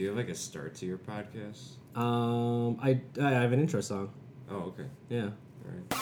Do you have like a start to your podcast? Um, I I have an intro song. Oh, okay. Yeah. All right.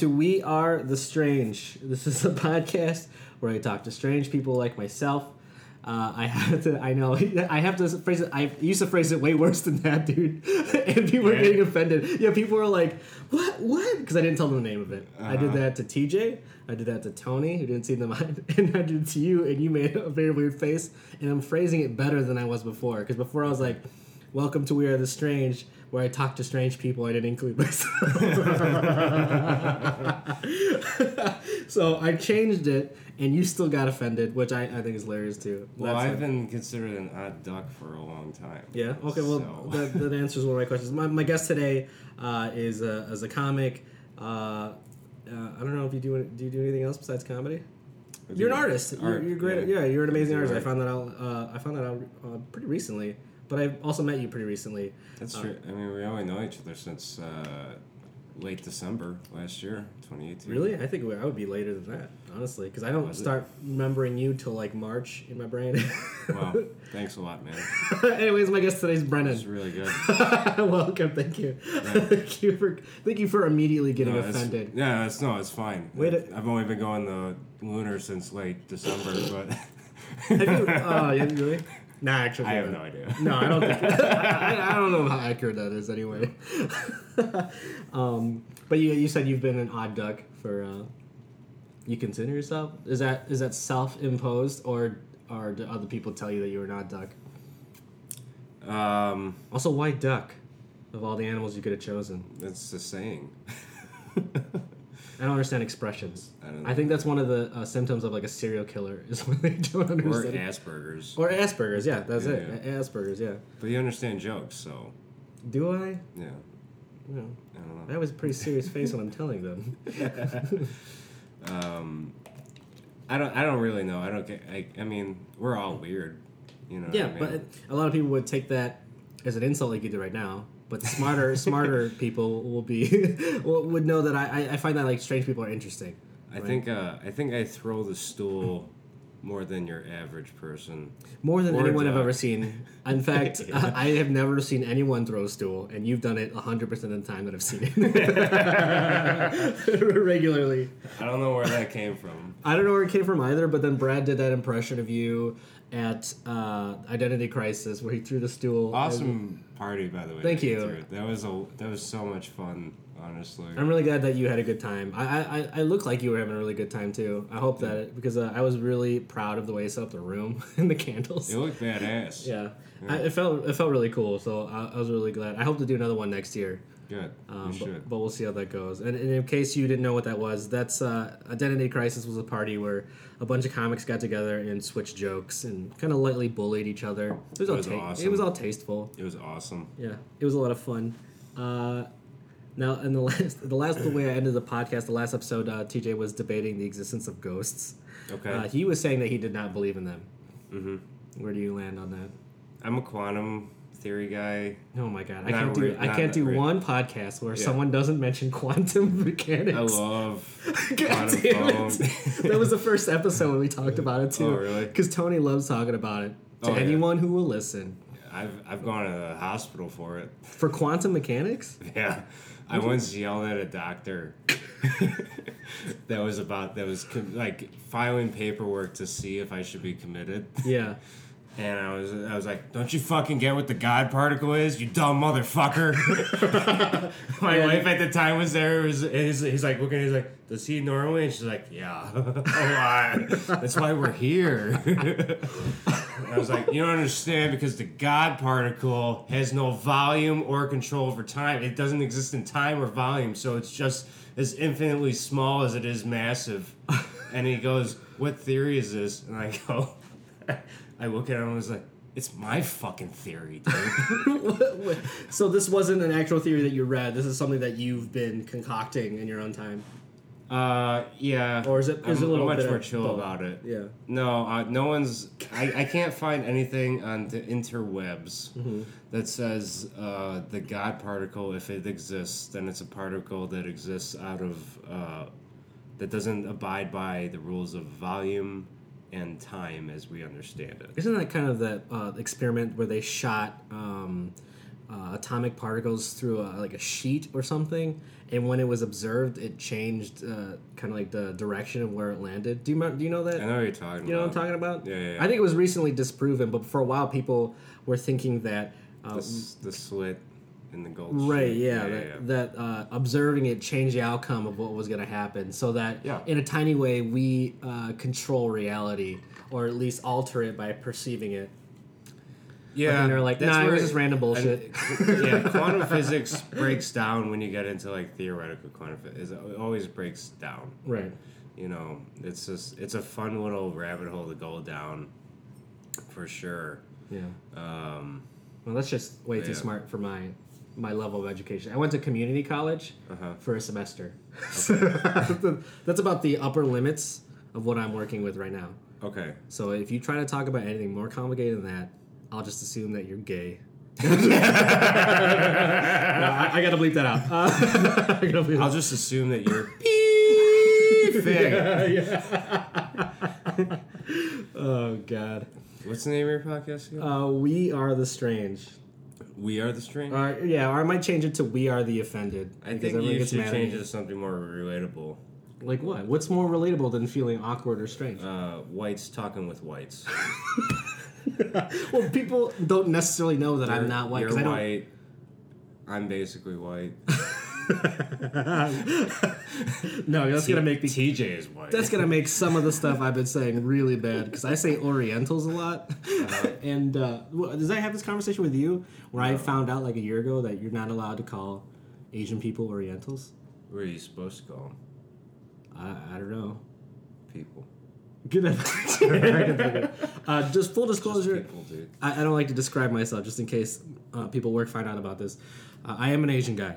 To We Are the Strange. This is a podcast where I talk to strange people like myself. Uh, I have to. I know. I have to phrase it. I used to phrase it way worse than that, dude. and people were Yeah. getting offended. Yeah, people were like, "What? What?" Because I didn't tell them the name of it. I did Uh-huh. that to TJ. I did that to Tony, who didn't see the mind, and I did it to you, and you made a very weird face. And I'm phrasing it better than I was before. Because before I was like, "Welcome to We Are the Strange," where I talk to strange people. I didn't include myself. so I changed it, and you still got offended, which I, I think is hilarious too. Well, That's I've it. been considered an odd duck for a long time. Yeah. Okay. Well, So- that, that answers one of my questions. My, my guest today uh, is a, is a comic. Uh, uh, I don't know if you do do you do anything else besides comedy. You're an artist. You're, you're great. yeah. Yeah. you're an amazing artist. I found that out. Uh, I found that out uh, pretty recently. But I've also met you pretty recently. That's Uh, true. I mean, we only know each other since uh, late December last year, 2018. Really, I think I would be later than that, honestly, because I don't Was it? start remembering you till like March in my brain. Wow. Thanks a lot, man. Anyways, my guest today is It's Brennan. really good. Welcome, thank you. thank you for thank you for immediately getting No, offended. Yeah, it's no, it's fine. Wait a- I've only been going the lunar since late December, but Have you? Uh, yeah, really? Nah, actually, I have no idea. No, I don't think. I, I don't know how accurate that is, anyway. um, but you you said you've been an odd duck for. Uh, you consider yourself? Is that is that self imposed or or do other people tell you that you're an odd duck? Um, Also, why duck? Of all the animals you could have chosen, that's the saying. I don't understand expressions. I don't I think that's one of the uh, symptoms of like a serial killer is when they don't understand. Or. Asperger's. Or Asperger's, yeah, that's Yeah, it. yeah. Asperger's, yeah. But you understand jokes, so Do I? yeah. No. I don't know. That was a pretty serious face when I'm telling them. um, I don't. I don't really know. I don't get. I, I mean, we're all weird. You know. Yeah, I mean? but a lot of people would take that as an insult like you do right now. But smarter, smarter people will be will- would know that I, I- I find that like strange people are interesting. I think. Uh, I think I throw the stool more than your average person. More than Or anyone I've ever seen. In fact, Yeah. I have never seen anyone throw a stool, and you've done it 100% of the time that I've seen it. Regularly. I don't know where that came from. I don't know where it came from either, but then Brad did that impression of you at uh, Identity Crisis where he threw the stool. Awesome party, by the way. Thank you. That was a. That was so much fun. Honestly. I'm really glad that you had a good time. I, I, I- look like you were having a really good time too. I hope that because uh, I was really proud of the way you set up the room and the candles. It looked badass. Yeah, I, it felt it felt really cool. So I, I was really glad. I hope to do another one next year. Good. Um, you but, should. but we'll see how that goes. And, and in case you didn't know what that was, that's uh, Identity Crisis was a party where a bunch of comics got together and switched jokes and kind of lightly bullied each other. It was, all was ta- awesome. It was all tasteful. It was awesome. Yeah, it was a lot of fun. Uh, now, in the last, the last the way I ended the podcast, the last episode, uh, TJ was debating the existence of ghosts. Okay. Uh, he was saying that he did not believe in them. hmm Where do you land on that? I'm a quantum theory guy. Oh my god, I can't do re- I can't do re- one podcast where Yeah. someone doesn't mention quantum mechanics. I love quantum damn foam. it. that was the first episode when we talked oh, about it too. Oh, really? Because Tony loves talking about it. To Oh, yeah. anyone who will listen. I've I've gone to the hospital for it. For quantum mechanics? Yeah, I once yelled at a doctor that was about that was com- like filing paperwork to see if I should be committed, Yeah. And I was I was like, "Don't you fucking get what the God particle is, you dumb motherfucker!" My Yeah. wife at the time was there. Was he's, he's like looking. He's like, "Does he normally?" And she's like, "Yeah, a lot. That's why we're here." I was like, "You don't understand because the God particle has no volume or control over time. It doesn't exist in time or volume, so it's just as infinitely small as it is massive." And he goes, "What theory is this?" And I go, I look at him and I was like, It's my fucking theory, dude. so this wasn't an actual theory that you read. This is something that you've been concocting in your own time. uh, yeah. Or is it- is I'm, it a little I'm much bit more of chill both? about it. Yeah. No, uh, no one's. I, I can't find anything on the interwebs Mm-hmm. that says uh, the God particle, if it exists, then it's a particle that exists out of. Uh, that doesn't abide by the rules of volume and time as we understand it. Isn't that kind of that uh, experiment where they shot um, uh, atomic particles through a, like a sheet or something, and when it was observed, it changed uh, kind of like the direction of where it landed? Do you do you know that? I know what you're talking You know what I'm about. talking about? Yeah, yeah, yeah. I think it was recently disproven, but for a while people were thinking that. Uh, The, the slit in the gold. Right, sheet. yeah, that, that uh, observing it changed the outcome of what was going to happen, so that Yeah. in a tiny way we uh, control reality, or at least alter it by perceiving it. Yeah, And they're like, that's nah, it was just random bullshit. and- yeah, quantum physics breaks down when you get into like theoretical quantum physics. It always breaks down. right. You know, it's just it's a fun little rabbit hole to go down, for sure. Yeah. Um, Well, that's just way too Yeah. smart for my my level of education. I went to community college Uh-huh. for a semester. that's about the upper limits of what I'm working with right now. okay. So if you try to talk about anything more complicated than that, I'll just assume that you're gay. No, I, I gotta bleep that out. Uh, I gotta bleep I'll just assume that you're beefing. oh God. What's the name of your podcast? Again? Uh, we are the strange. We are the strange. Uh, yeah, or I might change it to "We are the offended." I think you gets should change it to something more relatable. Like what? What's more relatable than feeling awkward or strange? Uh, whites talking with whites. well, people don't necessarily know that I'm not white You're because I don't. white. I'm basically white. No, that's gonna make the TJ is white. that's gonna make some of the stuff I've been saying really bad because I say Orientals a lot. and uh, does I have this conversation with you where I found out like a year ago that you're not allowed to call Asian people Orientals? Where are you supposed to call them? I, I don't know. People. Good. uh, just full Just disclosure. people, dude. I, I don't like to describe myself just in case uh, people work find out about this. Uh, I am an Asian guy.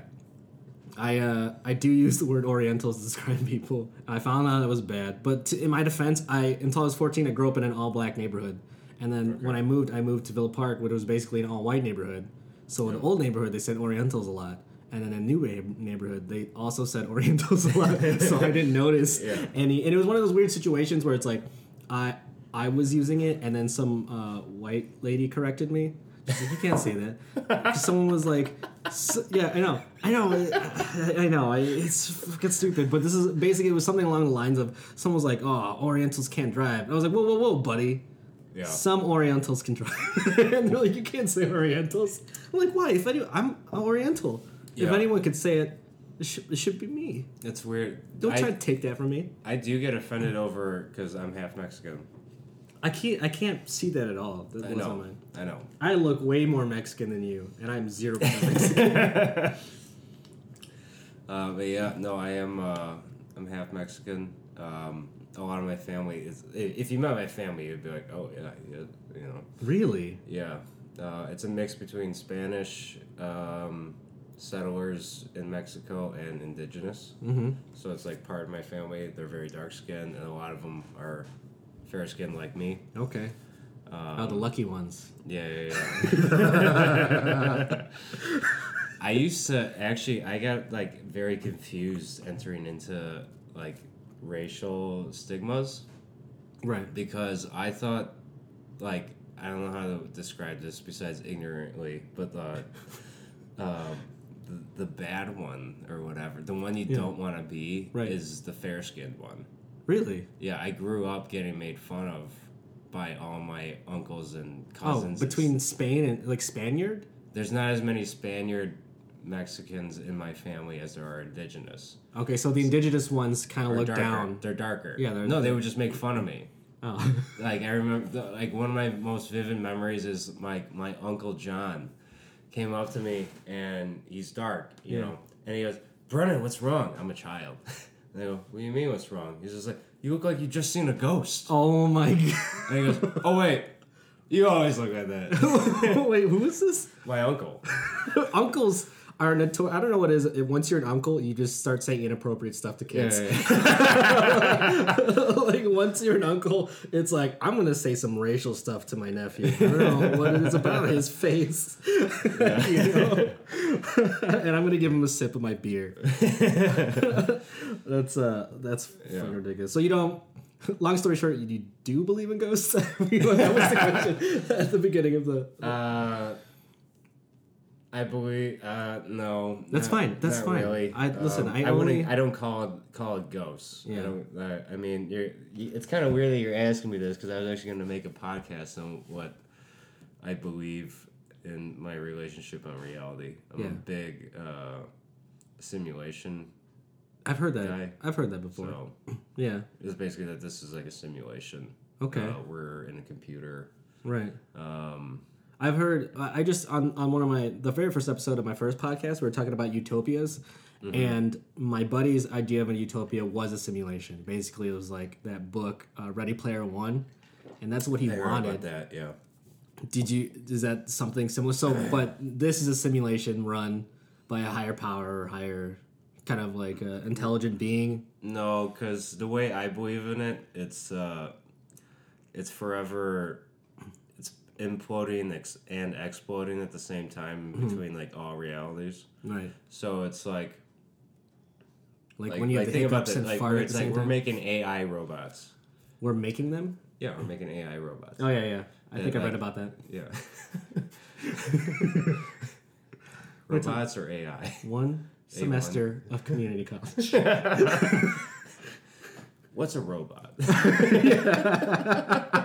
I uh, I do use the word Orientals to describe people. I found out that was bad, but to, in my defense, I until I was fourteen, I grew up in an all black neighborhood, and then when I moved, I moved to Villa Park, which was basically an all white neighborhood. So in the old neighborhood, they said Orientals a lot, and in a new neighborhood, they also said Orientals a lot. so I didn't notice Yeah. any, and it was one of those weird situations where it's like, I I was using it, and then some uh, white lady corrected me. Like, you can't say that. Someone was like, "S- yeah, I know, I know, I, I know. I, it's fucking stupid. But this is basically it was something along the lines of someone was like, oh, Orientals can't drive. I was like, whoa, whoa, whoa, buddy. Yeah. Some Orientals can drive, and they're like, you can't say Orientals. I'm like, why? If any, I'm an Oriental. If anyone could say it, it should, it should be me. It's weird. Don't I, try to take that from me. I do get offended over because I'm half Mexican. I can't. I can't see that at all. That I know. mind. I know. I look way more Mexican than you, and I'm zero percent Mexican. Uh, but yeah, no, I am. Uh, I'm half Mexican. Um, a lot of my family is. If you met my family, you'd be like, oh yeah, yeah you know, really? yeah. Uh, it's a mix between Spanish um, settlers in Mexico and indigenous. Mm-hmm. So it's like part of my family. They're very dark skinned, and a lot of them are fair skinned like me. Okay. Um, oh, the lucky ones. Yeah, yeah, yeah. I used to actually. I got like very confused entering into like racial stigmas Right. because I thought like I don't know how to describe this besides ignorantly, but the uh, the, the bad one or whatever, the one you Yeah. don't want to be, Right. is the fair skinned one. Really? Yeah, I grew up getting made fun of by all my uncles and cousins. Oh, cousins. between Spain and like Spaniard? There's not as many Spaniard Mexicans in my family as there are indigenous. Okay, so the indigenous ones kind of look darker. down. They're darker. Yeah, they're- no, they would just make fun of me. Oh. Like I remember, like one of my most vivid memories is my my uncle John came up to me and he's dark, you Yeah. know, and he goes, "Brennan, what's wrong?" I'm a child. And I go, "What do you mean, what's wrong?" He's just like, "You look like you just seen a ghost." oh my god. And he goes, "Oh wait, You always look like that. Wait, who is this? My uncle. Uncles are notor- I don't know what it is. Once you're an uncle, you just start saying inappropriate stuff to Yeah, kids. yeah, yeah. like once you're an uncle, it's like I'm gonna say some racial stuff to my nephew. I don't know what it is about his face, you know? and I'm gonna give him a sip of my beer. that's uh, that's Yeah. fucking ridiculous. So you don't. Long story short, you do believe in ghosts. that was the question at the beginning of the. Uh, I believe. Uh, no, That's not- fine, that's fine. Really. I- listen, I wouldn't. only- I don't call it call it ghosts. Yeah. I don't. Uh, I mean, you're. You, it's kind of weird that you're asking me this because I was actually going to make a podcast on what I believe in my relationship on reality. I'm Yeah. a big uh, simulation. I've heard that. Guy. I've heard that before. So Yeah. it's basically that this is like a simulation. Okay. Uh, we're in a computer. Right. Um, I've heard. I just on on one of my the very first episode of my first podcast, we were talking about utopias, Mm-hmm. and my buddy's idea of a utopia was a simulation. Basically, it was like that book, uh, Ready Player One, and that's what he I wanted. that. Yeah. Did you? Is that something similar? So, but this is a simulation run by a higher power or higher kind of like uh, intelligent being. No, because the way I believe in it, it's uh, it's forever, it's imploding ex- and exploding at the same time Mm-hmm. between like all realities. Right. So it's like Like, like, when you like think about and like fart it's like we're time. making AI robots. we're making them. Yeah, we're making AI robots. Oh yeah, yeah. I Yeah, think I read about that. Yeah. robots or AI? One A1. semester of community college. What's a robot?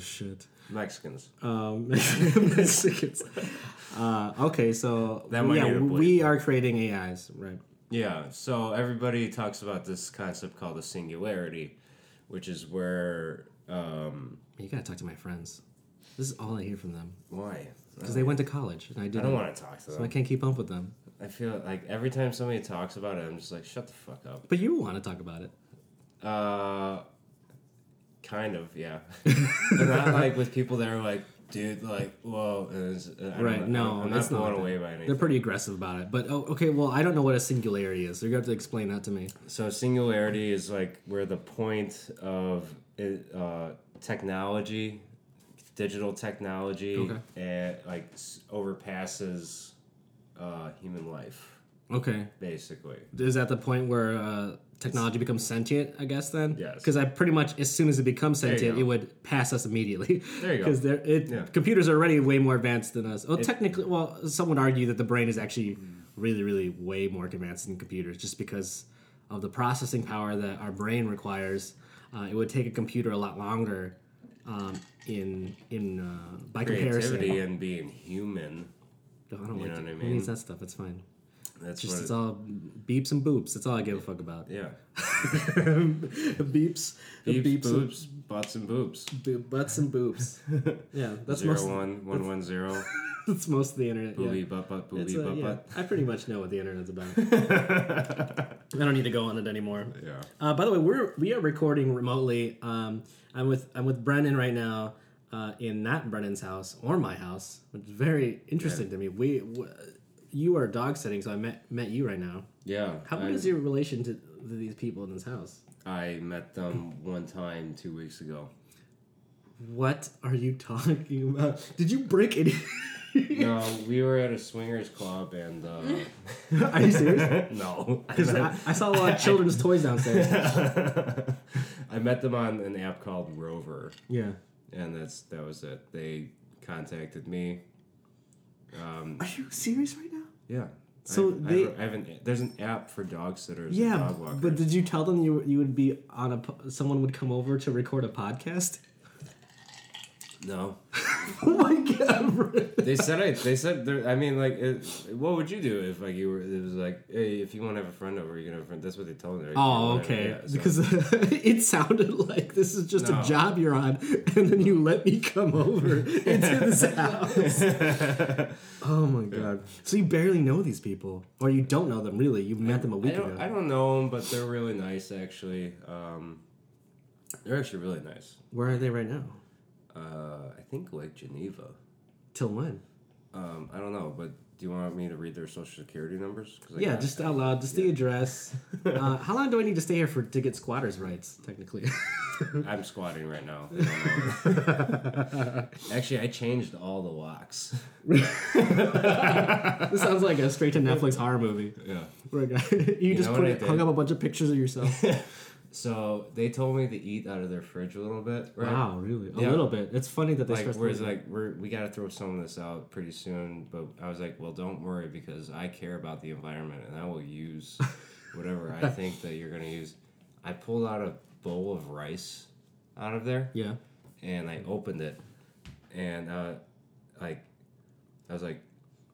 shit. Mexicans. Um, Mexicans. Uh, okay, so That might yeah, need a bleep. we are creating AIs, right? Yeah, so everybody talks about this concept called the singularity, which is where um, You gotta talk to my friends. This is all I hear from them why? because they went to college and I I didn't. don't want to talk to them. so I can't keep up with them. I feel like every time somebody talks about it, I'm just like, shut the fuck up. But you want to talk about it. Uh, kind of, yeah. but not like with people that are like, dude, like, whoa. And it's, I don't Right, no, I'm it's not blown not away by anything. They're pretty aggressive about it. But oh, okay, well, I don't know what a singularity is. You're gonna have to explain that to me. So singularity is like where the point of uh, technology, digital technology, Okay. and like overpasses uh, human life, Okay, basically. is that the point where uh, technology becomes sentient? I guess then. Yes. Because I pretty much as soon as it becomes sentient, it would pass us immediately. There you go. Because it Yeah. computers are already way more advanced than us. Well, technically, well, some would argue that the brain is actually really, really way more advanced than computers, just because of the processing power that our brain requires. Uh, it would take a computer a lot longer um, in in uh, by comparison. Creativity and being human. I don't You like know it. what I mean? needs that stuff? It's fine. That's Just it's It, all beeps and boops. That's all I give a fuck about. yeah. beeps, Beeps, beeps, and- boobs, butts, and boobs. bo- butts and boobs. Yeah, that's Zero most. one one one zero. That's most of the internet. yeah. Booby butt butt booby uh, butt yeah, butt. I pretty much know what the internet's about. I don't need to go on it anymore. Yeah. Uh, by the way, we're we are recording remotely. Um, I'm with I'm with Brennan right now uh, in not Brennan's house or my house, which is very interesting to me. We w- you are dog sitting, so I met met you right now. Yeah. How I, is your relation to, these people in this house? I met them one time two weeks ago. What are you talking about? Did you break any? No, we were at a swingers club and uh, are you serious? no, Because I, I saw a lot of children's toys downstairs. I met them on an app called Rover, Yeah. and that's that was it. They contacted me. Um, Are you serious right now? Yeah. So I have, they- I have, I have an there's an app for dog sitters. and Yeah, dog walkers. but did you tell them you you would be on a someone would come over to record a podcast? no. Oh my They said I. They said. I mean, like, it, what would you do if like you were? It was like, hey, if you want to have a friend over, you can have a friend. That's what they told me. Oh, okay. yeah, so- Because it sounded like this is just No. a job you're on, and then you let me come over into this house. oh my god! So you barely know these people, or you don't know them really? You met them a week don't, ago. I don't know them, but they're really nice actually. Um, They're actually really nice. Where are they right now? Uh, I think like Geneva. Till when? Um, I don't know, but do you want me to read their social security numbers? I Yeah, just out loud. Just the address. Uh, how long do I need to stay here for to get squatters' rights? Technically. I'm squatting right now. I don't know. Actually, I changed all the locks. this sounds like a straight to Netflix horror movie. Yeah. Where a you, just put it, hung up a bunch of pictures of yourself. So they told me to eat out of their fridge a little bit. Right? Wow, really? A Yeah. little bit. It's funny that they Like, whereas like we're we got to throw some of this out pretty soon, but I was like, well, don't worry because I care about the environment and I will use whatever I think that you're gonna use. I pulled out a bowl of rice out of there yeah. and I opened it, and uh, like I was like,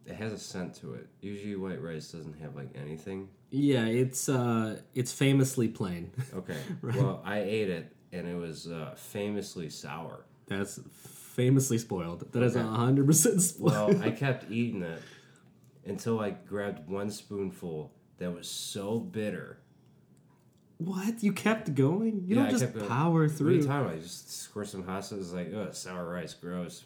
it has a scent to it. Usually, white rice doesn't have like anything. Yeah, it's uh it's famously plain. Okay, well, I ate it and it was uh, famously sour. That's famously spoiled. That is Okay. hundred percent spoiled. Well, I kept eating it until I grabbed one spoonful that was so bitter. What? You kept going? You Yeah, don't just kept power What are you through. talking about? You just squirt some hot sauce. It's like, oh, sour rice, gross.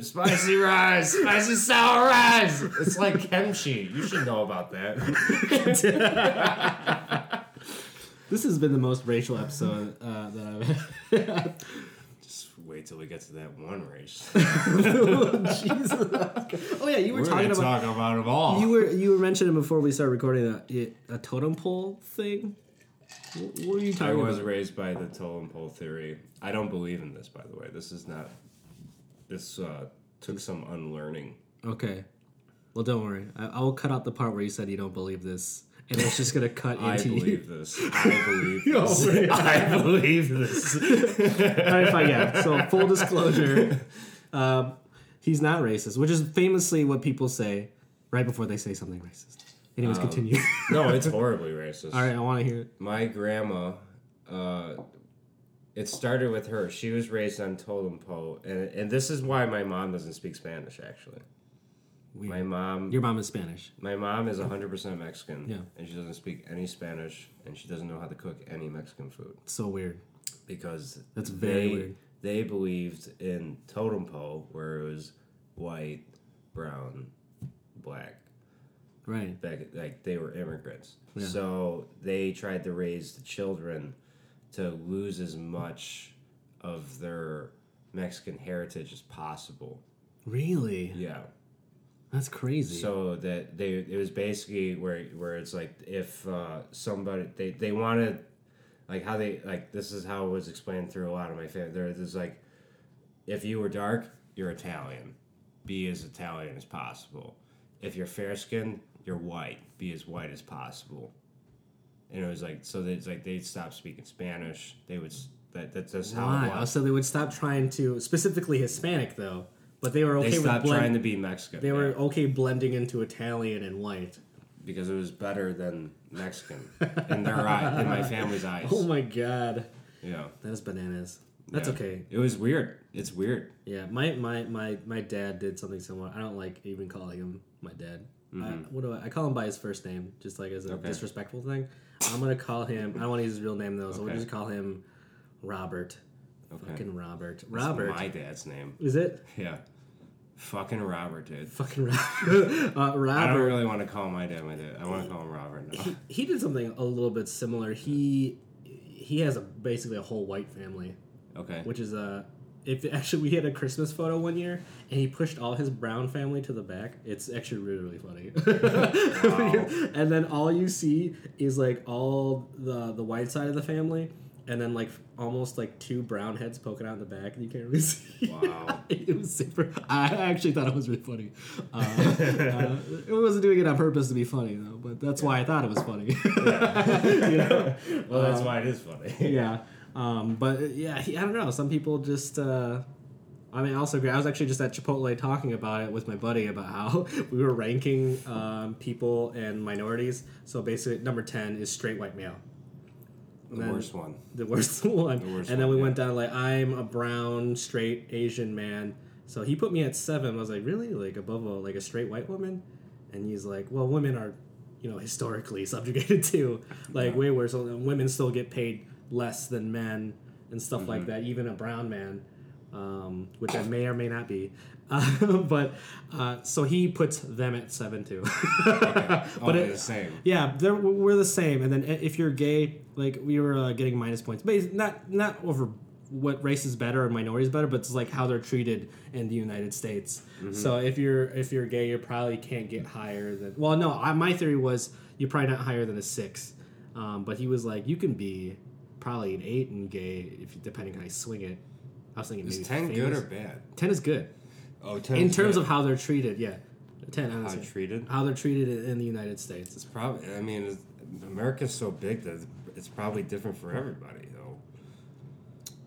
Spicy rice, spicy sour rice. It's like kimchi. You should know about that. This has been the most racial episode uh, that I've had. Just wait till we get to that one race. Jesus. Oh yeah, you were We're talking about talk about them all. you were you were mentioning before we started recording a, a totem pole thing. What what were you I was about? raised by the totem pole theory. I don't believe in this, by the way. This is not. This uh, took some unlearning. Okay. Well, don't worry. I, I will cut out the part where you said you don't believe this, and it's just gonna cut I into. believe this. I believe this. right. I believe this. All right, fine. Yeah. So full disclosure, um, he's not racist, which is famously what people say right before they say something racist. Anyways, continue. No, it's horribly racist. All right, I want to hear it. My grandma, uh, it started with her. She was raised on totem pole, and and this is why my mom doesn't speak Spanish. Actually, my mom, Your mom is Spanish. my mom is hundred percent Mexican. Yeah. and she doesn't speak any Spanish, and she doesn't know how to cook any Mexican food So weird. because That's very they, weird. They believed in totem pole, where it was white, brown, black. Right. back like they were immigrants. Yeah. So they tried to raise the children to lose as much of their Mexican heritage as possible. Really? Yeah. That's crazy. So that they it was basically where where it's like if uh, somebody they they wanted like how they like this is how it was explained through a lot of my family. There's like if you were dark, you're Italian. Be as Italian as possible. If you're fair skinned, you're white. Be as white as possible. And it was like so that it's like they'd stop speaking Spanish. They would that that's just how it was. So they would stop trying to specifically Hispanic though, but they were okay They with stopped blend- trying to be Mexican. They were okay blending into Italian and white. because it was better than Mexican in their eye, in my family's eyes. Oh my god, Yeah. that is bananas. That's Yeah. okay. It was weird. It's weird. Yeah, my, my my my dad did something similar. I don't like even calling him my dad. I, what do I, I call him by his first name, just like as a Mm-hmm. Okay. disrespectful thing. I'm gonna call him. I don't want to use his real name though, so we'll just call him Robert. Okay. Fucking Robert. That's Robert. my dad's name. Is it Yeah. Fucking Robert, dude. fucking Robert? uh, I don't Robert. really want to call my dad my dad. I want to call him Robert now. He, he did something a little bit similar. He he has a basically a whole white family. Okay. which is a if actually we had a Christmas photo one year and he pushed all his brown family to the back. It's actually really really funny. and then all you see is like all the the white side of the family and then like almost like two brown heads poking out in the back and you can't really see. Wow. it was super. I actually thought it was really funny. Uh, uh, it wasn't doing it on purpose to be funny though, but that's why I thought it was funny. you know? Well, that's why it is funny. yeah. Um, but yeah, I don't know. Some people just. Uh, I mean, I also agree. I was actually just at Chipotle talking about it with my buddy about how we were ranking um, people and minorities. So basically, number ten is straight white male. The worst one. The worst one. The worst and then one, we yeah. went down like I'm a brown straight Asian man. So he put me at seven. I was like, really, like above a like a straight white woman? And he's like, well, women are, you know, historically subjugated to like way worse. Women still get paid less than men. and stuff Mm-hmm. like that. Even a brown man, um, which I may or may not be. Uh, but uh, so he puts them at seven too. Oh, but it, the same. yeah, they're, we're the same. And then if you're gay, like we were uh, getting minus points, but it's not not over what race is better or minorities better, but it's like how they're treated in the United States. So if you're if you're gay, you probably can't get higher than. Well, no, I, my theory was you're probably not higher than a six. Um, but he was like, you can be probably an eight and gay if depending on how you swing it. I was thinking Is maybe ten famous. good or bad? ten is good Oh, 10 in terms good. of how they're treated. Yeah, ten. how treated. how they're treated in, in the United States. It's probably. I mean, America's so big that it's probably different for everybody, though.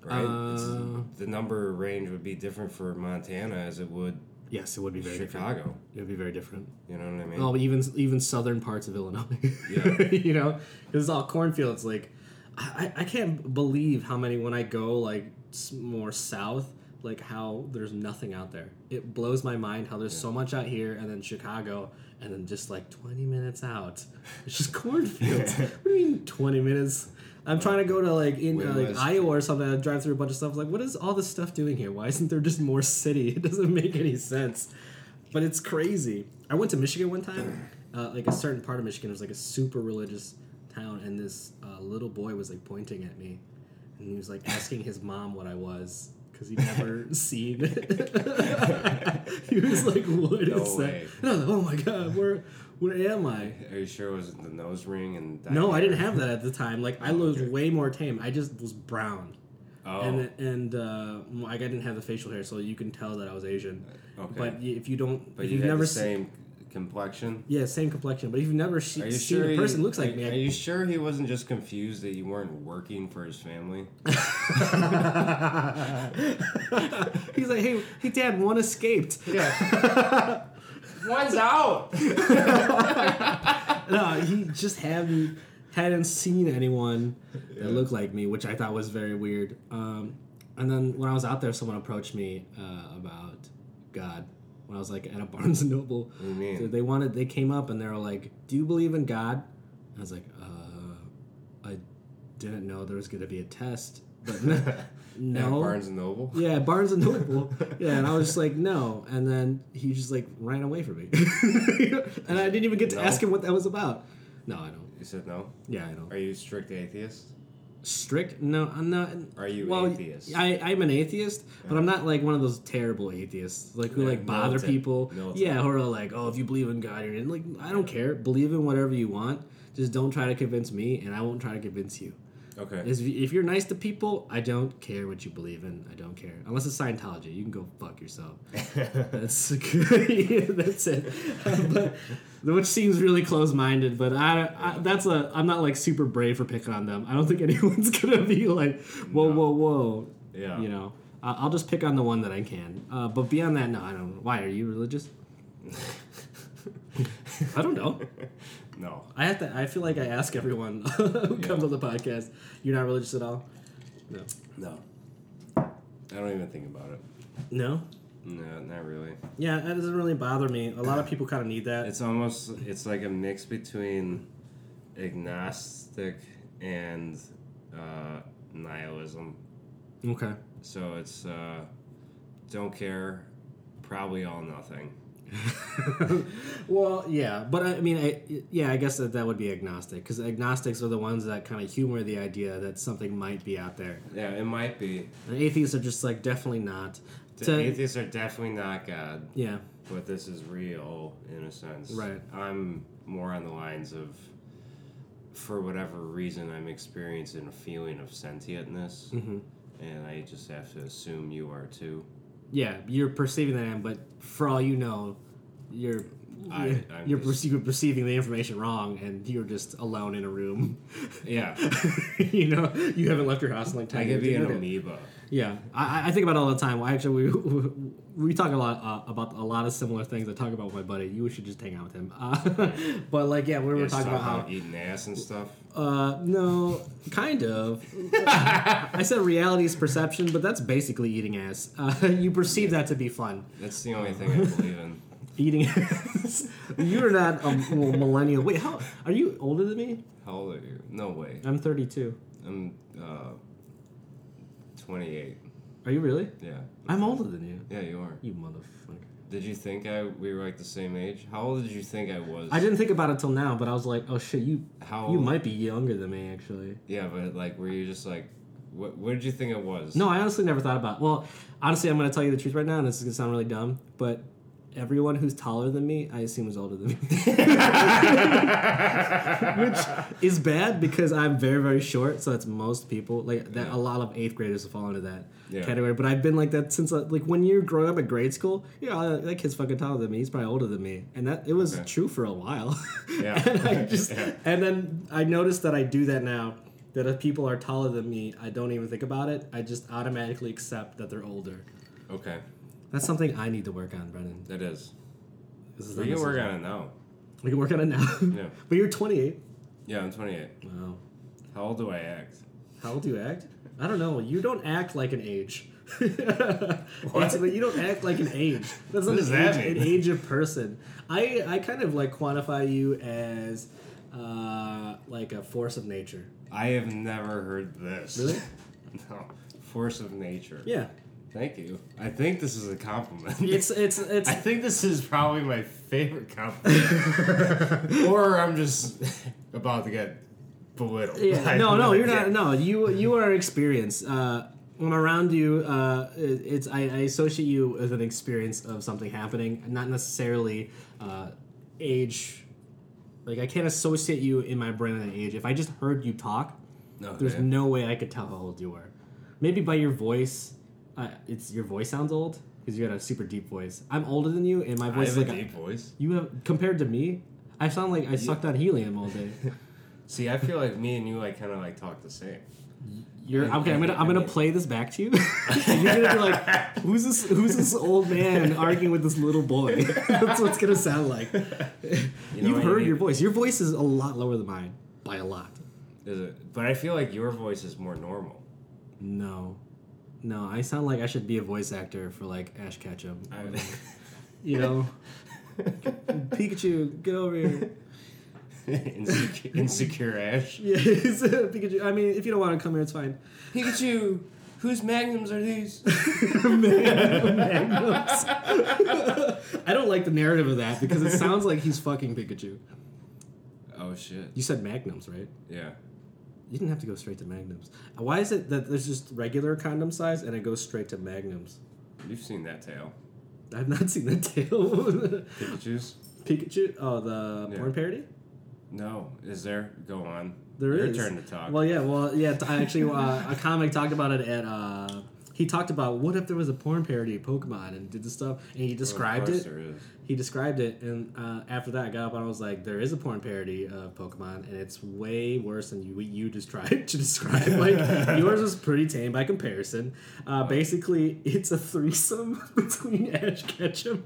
Right? Uh, the number range would be different for Montana as it would Yes, it would be very different. Chicago. It would be very different. You know what I mean? Oh, even even southern parts of Illinois. Yeah. you know, it's all cornfields. Like, I, I can't believe how many when I go like more south, like how there's nothing out there. It blows my mind how there's so much out here, and then Chicago, and then just like 20 minutes out, it's just cornfields. what do you mean 20 minutes? I'm trying to go to like in uh, like. Iowa or something. I drive through a bunch of stuff. Like, what is all this stuff doing here? Why isn't there just more city? It doesn't make any sense. But it's crazy. I went to Michigan one time. Uh, like a certain part of Michigan was like a super religious town, and this uh, little boy was like pointing at me, and he was like asking his mom what I was because he'd never seen. It. He was like, "What is No that?" way. Was like, "Oh my god, where where am I?" Are you sure it was the nose ring and? No, I didn't have that at the time. Like I was okay. way more tame. I just was brown. Oh, and and uh, I didn't have the facial hair, so you can tell that I was Asian. okay. But if you don't, But if you you've had never the seen, same complexion. yeah, same complexion. But if you've never she- you seen sure a person he, looks like are, me, Are you sure he wasn't just confused that you weren't working for his family? he's like, hey, hey, Dad, one escaped. Yeah. One's out. No, he just hadn't hadn't seen anyone that looked like me, which I thought was very weird. Um, and then when I was out there, someone approached me uh, about God. When I was like at a Barnes and Noble, do you mean? So they wanted. They came up and they were like, "Do you believe in God?" I was like, "Uh, I didn't know there was going to be a test, but no." Barnes and Noble. Yeah, Barnes and Noble. Yeah, and I was just like, no. And then he just like ran away from me, and I didn't even get to No. ask him what that was about. No, I don't. You said no. Yeah, I don't. Are you strict atheist? Strict? No, I'm not. Are you well, atheist? I, I'm an atheist, but I'm not like one of those terrible atheists, like who Yeah, like bother militant. people. Militant. Yeah, who are like, oh, if you believe in God, you're in. Like, I don't care. Believe in whatever you want. Just don't try to convince me, and I won't try to convince you. Okay. If if you're nice to people, I don't care what you believe in. I don't care. Unless it's Scientology. You can go fuck yourself. That's that's it. but which seems really close-minded, but I, I that's a I'm not like super brave for picking on them. I don't think anyone's gonna be like whoa No. whoa whoa. Yeah. You know, I- I'll just pick on the one that I can. Uh, but beyond that, no, I don't. know. Why are you religious? I don't know. No. I have to. I feel like I ask everyone who comes on the podcast. You're not religious at all. No. No. I don't even think about it. No. No, not really. Yeah, that doesn't really bother me. A lot of people kind of need that. It's almost it's like a mix between agnostic and uh, nihilism. Okay. So it's uh, don't care, probably all nothing. well, yeah, but I mean, I, yeah, I guess that that would be agnostic because agnostics are the ones that kind of humor the idea that something might be out there. Yeah, it might be. And atheists are just like definitely not. To- atheists are definitely not God, yeah, but this is real in a sense. Right. I'm more on the lines of, for whatever reason, I'm experiencing a feeling of sentientness, hmm and I just have to assume you are too. Yeah, you're perceiving that, but for all you know, you're. I- you're, I'm you're, just- perce- perceiving the information wrong, and you're just alone in a room. Yeah, you know, you haven't left your house in like ten I years. could be an amoeba. Yeah, I, I think about it all the time. Well, actually, we we talk a lot uh, about a lot of similar things. I talk about with my buddy. You should just hang out with him. Uh, but like, yeah, we were Yes, talking about how. eating ass and stuff. Uh, no, kind of. I said reality is perception, but that's basically eating ass. Uh, you perceive that to be fun. That's the only thing I believe in. Eating ass. You're not a millennial. Wait, how are you older than me? How old are you? No way. I'm 32. I'm uh, 28. Are you really? Yeah. I'm older than you. Yeah, you are. You motherfucker. Did you think I we were like the same age? How old did you think I was? I didn't think about it till now, but I was like, oh shit, you How you old- might be younger than me actually. Yeah, but like, were you just like, what? What did you think it was? No, I honestly never thought about. Well, honestly, I'm gonna tell you the truth right now, and this is gonna sound really dumb, but everyone who's taller than me, I assume is older than me, which is bad because I'm very very short. So that's most people. Like that, Yeah. a lot of eighth graders will fall into that Yeah. category. But I've been like that since uh, like when you're growing up at grade school. Yeah, uh, that kid's fucking taller than me. He's probably older than me, and that it was Okay. true for a while. Yeah. and I just Yeah. and then I noticed that I do that now. That if people are taller than me, I don't even think about it. I just automatically accept that they're older. Okay, That's something I need to work on, Brennan. that is. This is We can work on it now. We can work on it now. Yeah. but you're 28. Yeah, I'm 28. Wow. How old do I act? How old do you act? I don't know. You don't act like an age. It's- you don't act like an age. That's not What does an that age, mean? an age of person. I I kind of like quantify you as uh, like a force of nature. I have never heard this. Really? no. Force of nature. Yeah. Thank you. I think this is a compliment. It's it's it's I think this is probably my favorite compliment. or I'm just about to get belittled. Yeah, no, no, you're not. No, you you are experienced. Uh, when I'm around you, uh, it- it's I, I associate you with an experience of something happening, not necessarily uh, age. Like I can't associate you in my brain with an age. If I just heard you talk, No, there's no way I could tell how old you are. Maybe by your voice, uh, it's your voice sounds old because you got a super deep voice. I'm older than you, and my I voice have is a like deep voice. you have compared to me. I sound like I sucked on helium all day. See, I feel like me and you like kind of like talk the same. You're I- okay. I'm gonna I I'm gonna play this back to you. You're gonna be like, who's this? Who's this old man arguing with this little boy? That's what it's gonna sound like. You know You've what heard you your voice. Your voice is a lot lower than mine by a lot. Is it? But I feel like your voice is more normal. No, no. I sound like I should be a voice actor for like Ash Ketchum. I, You know, Pikachu, get over here. insecure, insecure Ash. Yeah, it's, uh, Pikachu. I mean, if you don't want to come here, it's fine. Pikachu, whose magnums are these? Magnums. I don't like the narrative of that because it sounds like he's fucking Pikachu. Oh shit. You said magnums, right? Yeah. You didn't have to go straight to magnums. Why is it that there's just regular condom size and it goes straight to magnums? You've seen that tail. I've not seen that tail. Pikachu's? Pikachu? Oh, the Yeah. porn parody? No. Is there? Go on. There Your is. turn to talk. Well, yeah, well, yeah. I actually, uh, a comic talked about it at. Uh, he talked about what if there was a porn parody of Pokemon and did the stuff, and he described Well, it. He described it, and uh, after that, I got up and I was like, "There is a porn parody of Pokemon, and it's way worse than you what you just tried to describe. Like yours was pretty tame by comparison. Uh, basically, it's a threesome between Ash Ketchum,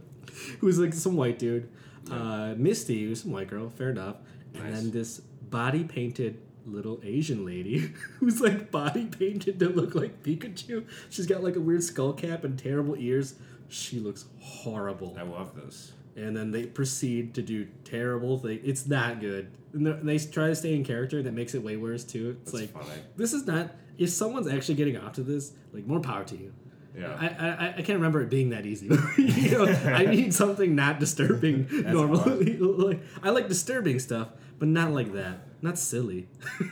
who's like some white dude, uh, Misty, who's some white girl, fair enough, and then this body painted little Asian lady who's like body painted to look like Pikachu. She's got like a weird skull cap and terrible ears. She looks horrible I love this. and then they proceed to do terrible things. It's not good. And they- try to stay in character, that makes it way worse too. It's That's like funny. this is not. If someone's actually getting off to this, like more power to you. Yeah. I, I I can't remember it being that easy. you know, I need something not disturbing normally. like I like disturbing stuff, but not like that. Not silly.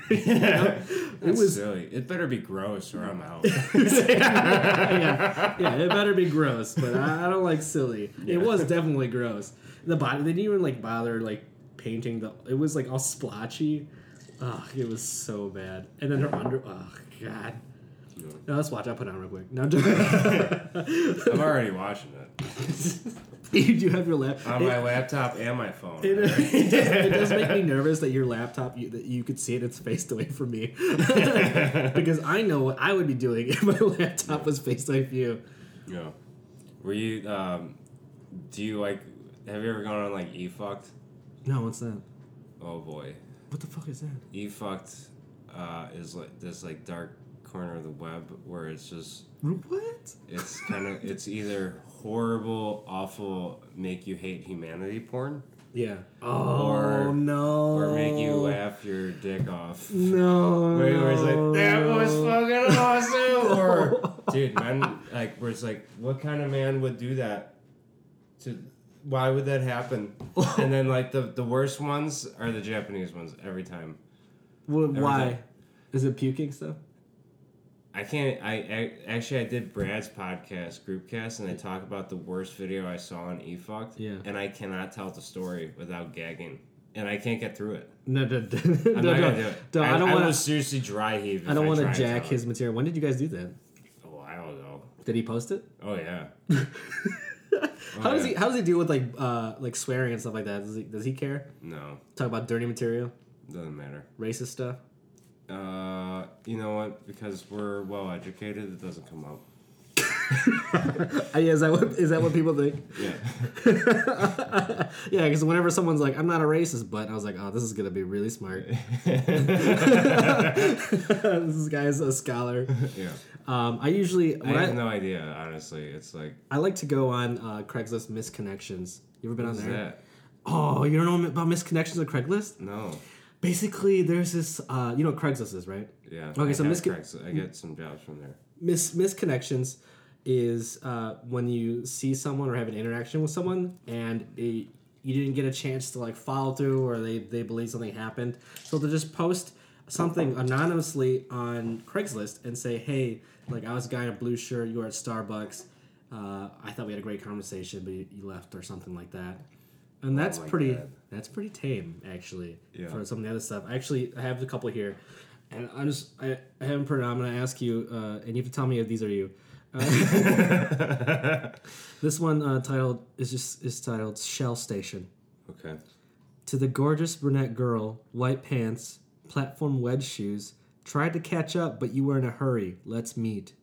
You know? it was silly. It better be gross or I'm out. yeah, yeah, it better be gross, but I, I don't like silly. It was definitely gross. The body, they didn't even like bother like painting the. It was like all splotchy. Ugh, it was so bad. And then her under. Oh god. No, let's watch. I'll put it on real quick. No. I'm already watching it you do have your laptop on it, my laptop and my phone. it, it, does, it does make me nervous that your laptop, you, that you could see it, it's faced away from me. because I know what I would be doing if my laptop was faced away from you. Yeah. Were you? Um, do you like? Have you ever gone on like e fucked? No, what's that? Oh boy, What the fuck is that? eFukt uh, is like this like dark corner of the web where it's just What? it's kind of it's either horrible, awful, make you hate humanity porn, Yeah. Oh Or- no. or make you laugh your dick off. No. Where it was like that was fucking awesome, or dude, man, like, where it's like, what kind of man would do that? To why would that happen? and then like the the worst ones are the Japanese ones every time. Wh- Why? time. Is it puking stuff? I can't. I, I actually I did Brad's podcast, Groupcast, and I talk about the worst video I saw on eFukt. Yeah. And I cannot tell the story without gagging, and I can't get through it. No, no, no, I'm no, not gonna no, do it. no, I, I don't want to. seriously dry heave. I don't want to jack his material. When did you guys do that? A while ago. Did he post it? Oh yeah. How does he? How does he deal with like uh like swearing and stuff like that? Does he? Does he care? No, Talk about dirty material, doesn't matter. racist stuff. Uh, you know what? Because we're well educated, it doesn't come up. Uh, is that what is that what people think? Yeah. Yeah, because whenever someone's like, "I'm not a racist," but I was like, "Oh, this is gonna be really smart." this guy's a scholar. yeah. Um, I usually I when I, have no idea. Honestly, it's like I like to go on uh, Craigslist misconnections. You ever been on there? that? Oh, you don't know about misconnections on Craigslist? No. Basically, there's this. Uh, you know what Craigslist is, right? Yeah. Okay, I so Craigslist- I get some jobs from there. Mis misconnections is uh, when you see someone or have an interaction with someone and it, you didn't get a chance to like follow through or they, they believe something happened. So they'll just post something anonymously on Craigslist and say, hey, like I was a guy in a blue shirt, you were at Starbucks. Uh, I thought we had a great conversation, but you, you left or something like that. And that's my pretty God. that's pretty tame actually Yeah. for some of the other stuff. Actually, I have a couple here, and I'm just I, I haven't put it. on. I'm gonna ask you, uh, and you have to tell me if these are you. Uh, this one uh, titled is just is titled Shell Station. Okay. To the gorgeous brunette girl, white pants, platform wedge shoes. Tried to catch up, but you were in a hurry. Let's meet.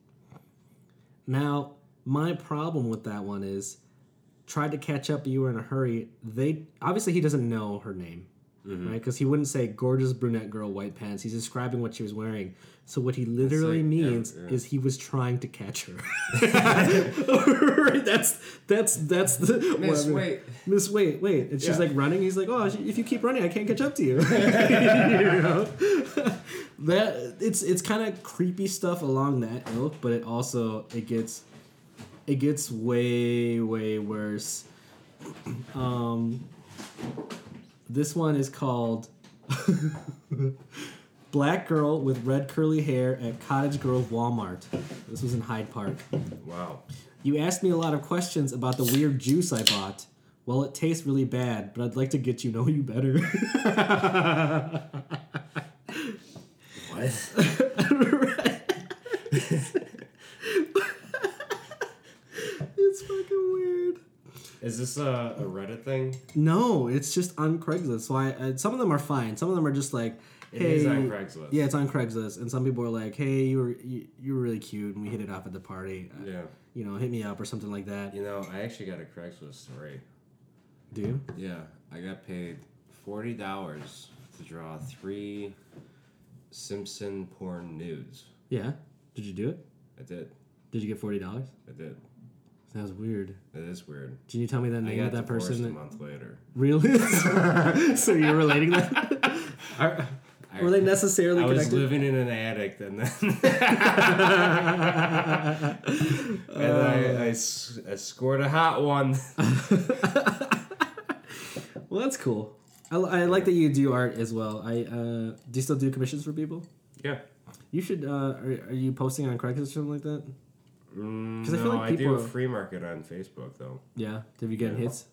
Now, my problem with that one is tried to catch up, you were in a hurry. They obviously he doesn't know her name, mm-hmm. right? Because he wouldn't say gorgeous brunette girl, white pants. He's describing what she was wearing. So what he literally like, means yeah. is he was trying to catch her. right? That's that's that's the Miss, what- wait. Miss, wait, wait. And she's Yeah. like running. He's like, oh, if you keep running, I can't catch up to you. You know? that it's it's kind of creepy stuff along that ilk, but it also it gets it gets way way worse. Um, this one is called Black Girl with Red Curly Hair at Cottage Grove Walmart. This was in Hyde Park. Wow. You asked me a lot of questions about the weird juice I bought. Well, it tastes really bad, but I'd like to get you know you better. What? it's fucking weird. Is this a, a Reddit thing? No, it's just on Craigslist. So I, uh, some of them are fine. Some of them are just like, It hey, is on Craigslist. Yeah, it's on Craigslist, and some people are like, hey, you were you, you were really cute, and we hit it off at the party. Uh, Yeah. You know, hit me up or something like that. You know, I actually got a Craigslist story. Do you? Yeah, I got paid forty dollars to draw three Simpson porn nudes. Yeah. Did you do it? I did. Did you get forty dollars? I did. Sounds weird. It is weird. Can you tell me the I name got of that person? a that- month later. Really? so you're relating that? Are, I, were they necessarily I was living in an attic, and then and I, I s- I scored a hot one. well, that's cool. I, I like that you do art as well. I uh, do you still do commissions for people? Yeah. You should. Uh, are, are you posting on Craigslist or something like that? Because I feel like Mm, I do people- a free market on Facebook though. Yeah. did you get Yeah. hits?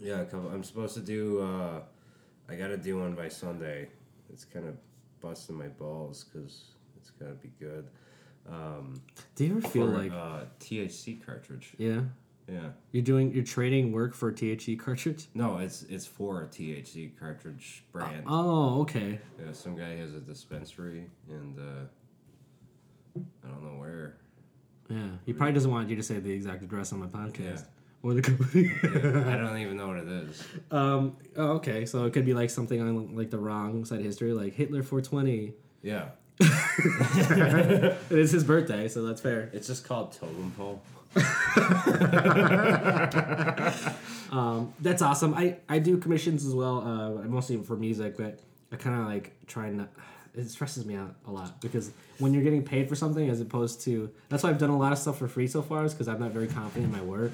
Yeah, a couple. I'm supposed to do. Uh, I got to do one by Sunday. It's kind of busting my balls because it's got to be good. Um, Do you ever feel for, like uh, THC cartridge? yeah Yeah. you're doing you're trading work for a THC cartridge? No, it's it's for a THC cartridge brand. Oh, okay. Yeah, some guy has a dispensary, and uh, I don't know where. Yeah, he probably doesn't want you to say the exact address on my podcast Yeah. or the company. I don't even know what it is. um. Oh, okay. So it could be like something on like the wrong side of history, like Hitler 420. Yeah, It is his birthday, so that's fair. it's just called totem pole. Um, that's awesome. I, I do commissions as well. Uh, mostly for music, but I kind of like try not. It stresses me out a lot because when you're getting paid for something as opposed to that's why I've done a lot of stuff for free so far is because I'm not very confident in my work,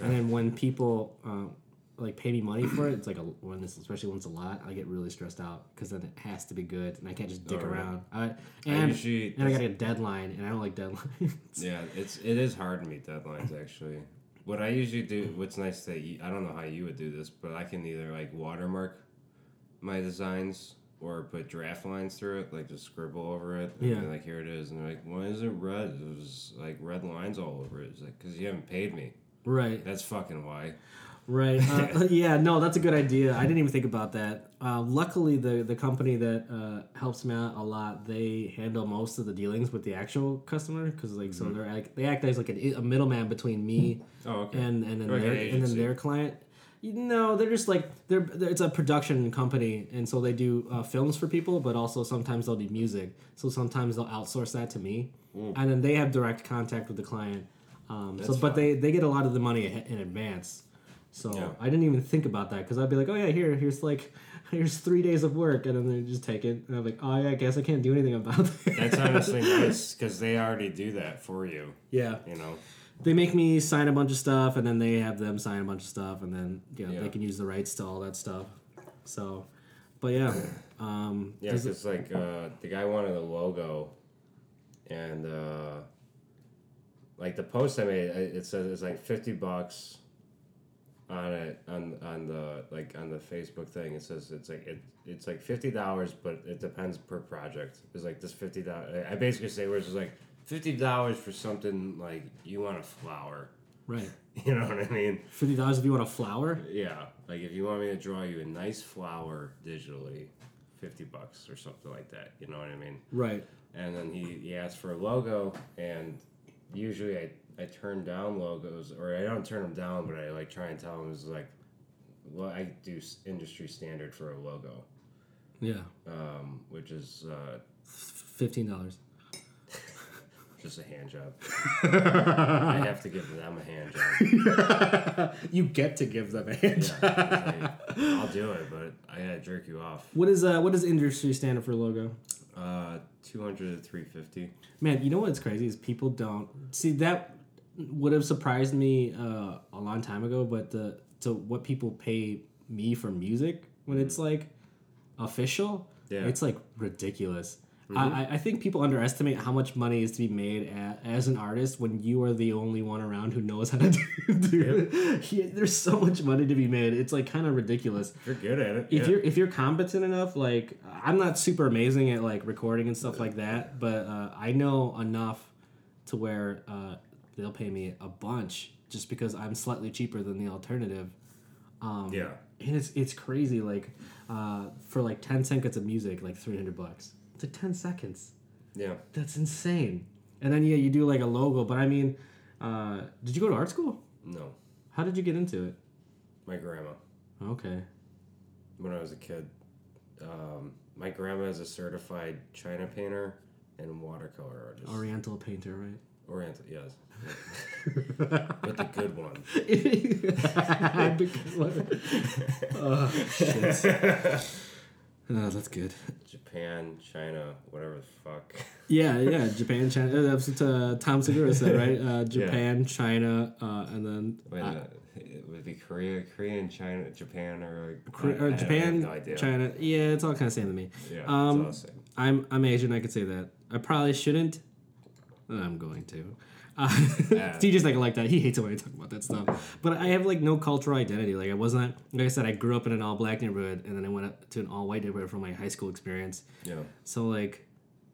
and then when people um, like pay me money for it, it's like a when it's especially when it's a lot, I get really stressed out because then it has to be good and I can't just dick Oh, right. around. I, and usually- and I got a deadline and I don't like deadlines. Yeah, it's it is hard to meet deadlines actually. What I usually do, what's nice that you, I don't know how you would do this, but I can either like watermark my designs or put draft lines through it, like just scribble over it. And Yeah. like here it is, and they're like, why is it red? It was like red lines all over it. It's like because you haven't paid me. right. That's fucking why. Right. Uh, yeah. No, that's a good idea. I didn't even think about that. Uh, luckily, the the company that uh, helps me out a lot, they handle most of the dealings with the actual customer because like so they're like they act as like a, a middleman between me Oh, okay. and and then Like an and then their client. Know, they're just like they're, they're it's a production company, and so they do uh, films for people, but also sometimes they'll do music. So sometimes they'll outsource that to me, and then they have direct contact with the client. Um, so, but they they get a lot of the money in advance. So Yeah. I didn't even think about that because I'd be like, oh yeah, here, here's like, here's three days of work, and then they just take it, and I'm like, oh yeah, I guess I can't do anything about that. That's honestly nice because they already do that for you. yeah. You know. They make me sign a bunch of stuff, and then they have them sign a bunch of stuff, and then you know Yeah. they can use the rights to all that stuff. So, but yeah, um, Yeah, because like uh, the guy wanted a logo, and uh, like the post I made, it says it's like fifty bucks on it on on the like on the Facebook thing. It says it's like it, it's like fifty dollars, but it depends per project. It's like this fifty dollars. I basically say where it's just like fifty dollars for something like you want a flower. right, You know what I mean? fifty dollars if you want a flower. Yeah, like if you want me to draw you a nice flower digitally, fifty bucks or something like that. You know what I mean? Right. And then he, he asked for a logo, and usually I, I turn down logos, or I don't turn them down, but I like try and tell him is like, well, I do industry standard for a logo, Yeah. um, which is uh, Fifteen dollars. Just a hand job. I have to give them a hand job. You get to give them a hand. Yeah, it's like, I'll do it, but I gotta jerk you off. What is uh what is industry standard for logo? Uh, two hundred to three fifty. Man, you know what's crazy is people don't see that would have surprised me uh, a long time ago, but the to what people pay me for music when it's like official, Yeah. it's like ridiculous. I, I- I think people underestimate how much money is to be made a as an artist when you are the only one around who knows how to do, do it. There's so much money to be made. It's like kind of ridiculous You're good at it. if yeah. you're if you're competent enough like i'm not super amazing at like recording and stuff like that but uh, i know enough to where uh, they'll pay me a bunch just because i'm slightly cheaper than the alternative um, yeah. and it's it's crazy like uh, for like 10 seconds of music like 300 bucks it's like 10 seconds Yeah. that's insane and then yeah you do like a logo but i mean uh, did you go to art school No. how did you get into it My grandma. okay When I was a kid, um, my grandma is a certified China painter and watercolor artist. oriental painter right Oriental, yes. but the good one. oh, shit. Oh, that's good. Japan, China, whatever the fuck. Yeah, yeah. Japan, China. uh, That's what uh, Tom Segura said, right? Uh, Japan, China, uh, and then Wait, uh, it would be Korea, Korea and China, Japan, or, like, Kore- I- I Japan, no idea. China. Yeah, it's all kind of same to me. Yeah, Um, it's all the same. I'm I'm Asian. I could say that. I probably shouldn't. but I'm going to. Uh, Yeah. TJ's not gonna like that. He hates it when I talk about that stuff. But I have like no cultural identity. Like I wasn't. Like I said, I grew up in an all black neighborhood, and then I went up to an all white neighborhood for my high school experience. Yeah. So like,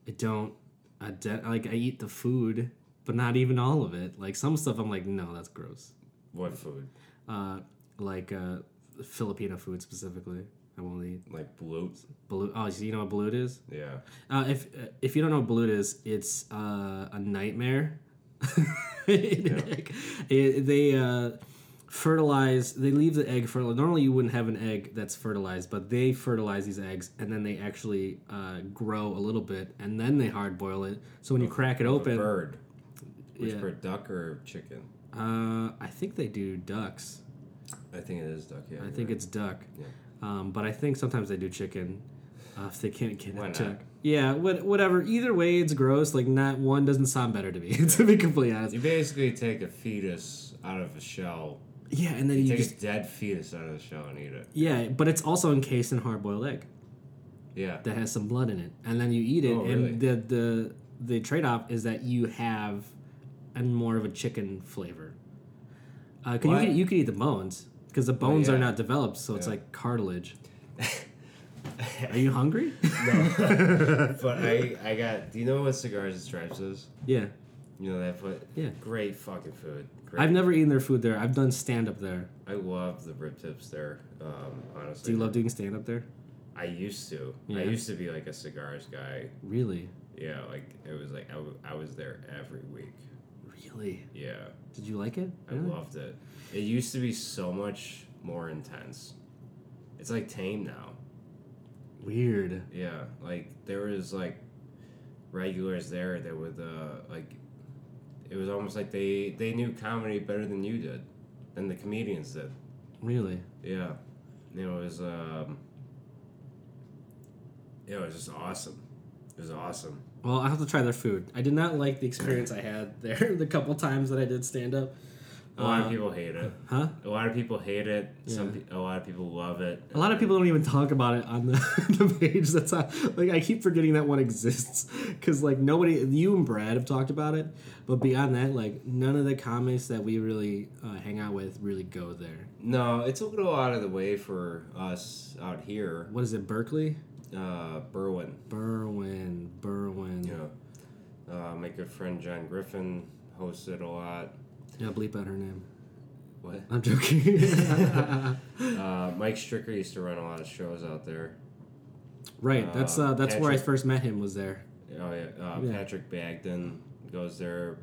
I don't, I de- like I eat the food, but not even all of it. Like some stuff, I'm like, no, that's gross. What food? Uh, like uh, Filipino food specifically, I won't eat. Like bloat? Balut. Oh, so you know what balut is? Yeah. Uh, if if you don't know what balut is, it's uh, a nightmare. It- they uh, fertilize. They leave the egg fertile. Normally, you wouldn't have an egg that's fertilized, but they fertilize these eggs, and then they actually uh, grow a little bit, and then they hard boil it. So when you crack it open, bird. Which Yeah. bird? Duck or chicken? uh, I think they do ducks. I think it is duck. Yeah. I think it's duck. Yeah. Um, but I think sometimes they do chicken. Uh, if they can't get Why it to. Yeah, what, whatever. Either way, it's gross. Like, not one doesn't sound better to me, to be completely honest. You basically take a fetus out of a shell. Yeah, and then you, You take just. a dead fetus out of the shell and eat it. Yeah, but it's also encased in hard boiled egg Yeah. that has some blood in it. And then you eat it, Oh, really? and the, the, the trade off is that you have a more of a chicken flavor. Uh, you, can, you can eat the bones, because the bones are yeah. not developed, so it's like cartilage. are you hungry? No. but I, I got. Do you know what cigars and stripes is? yeah. You know that foot. Yeah. Great fucking food. Great. I've never eaten their food there. I've done stand up there. I love the rib tips there. Um, honestly. Do you love doing stand up there? I used to. Yeah. I used to be like a cigars guy. Really? Yeah, like it was like I, w- I was there every week. Really? Yeah, Did you like it? I loved it. It used to be so much more intense. It's like tame now. Weird. Yeah, like there was like regulars there that would uh like it was almost like they they knew comedy better than you did, than the comedians did. Really? Yeah, you know it was um. It was just awesome. It was awesome. Well, I have to try their food. I did not like the experience I had there the couple times that I did stand up. A lot Uh, of people hate it. Huh? A lot of people hate it. Some Yeah. pe- a lot of people love it. A lot of people don't even talk about it on the, the page. That's like I keep forgetting that one exists because like nobody, you and Brad have talked about it, but beyond that, like none of the comics that we really uh, hang out with really go there. No, it took it a lot of the way for us out here. What is it, Berkeley? Uh, Berwyn, Berwyn, Berwyn. you know, uh, my good friend John Griffin hosted a lot. Yeah, bleep out her name. What? I'm joking. Uh, Mike Stricker used to run a lot of shows out there. right. That's uh, Uh, that's where I first met him. Was there? Oh yeah, uh, Yeah. Patrick Bagden goes there.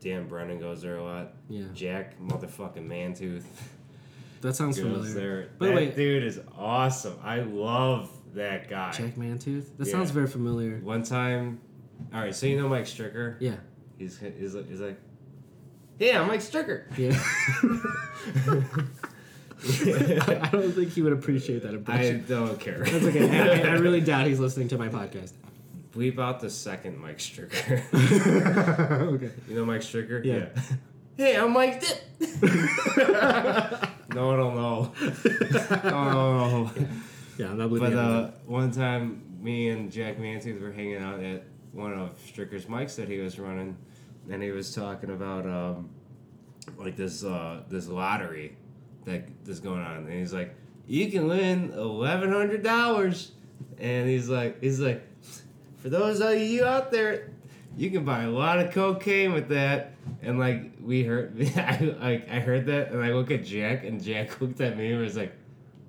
Dan Brennan goes there a lot. Yeah. Jack motherfucking Mantooth That sounds familiar. there. By the that way- dude is awesome. I love that guy. Jack Mantooth. That Yeah. sounds very familiar. One time, all right. So you know Mike Stricker? Yeah. He's he's, he's like, yeah, I'm Mike Stricker. Yeah. I don't think he would appreciate that I impression. don't care. That's okay. I, I really doubt he's listening to my podcast. We bought the second Mike Stricker. okay. you know Mike Stricker? Yeah. Hey, I'm Mike Dip. no one will know. Oh. Yeah, I'm not believing But it. uh, one time, me and Jack Mantooth were hanging out at one of Stricker's mics that he was running, and he was talking about um, like this uh, this lottery that is going on, and he's like, "You can win eleven hundred dollars," and he's like, "He's like, for those of you out there, you can buy a lot of cocaine with that." And like we heard, I like I heard that, and I look at Jack, and Jack looked at me and was like.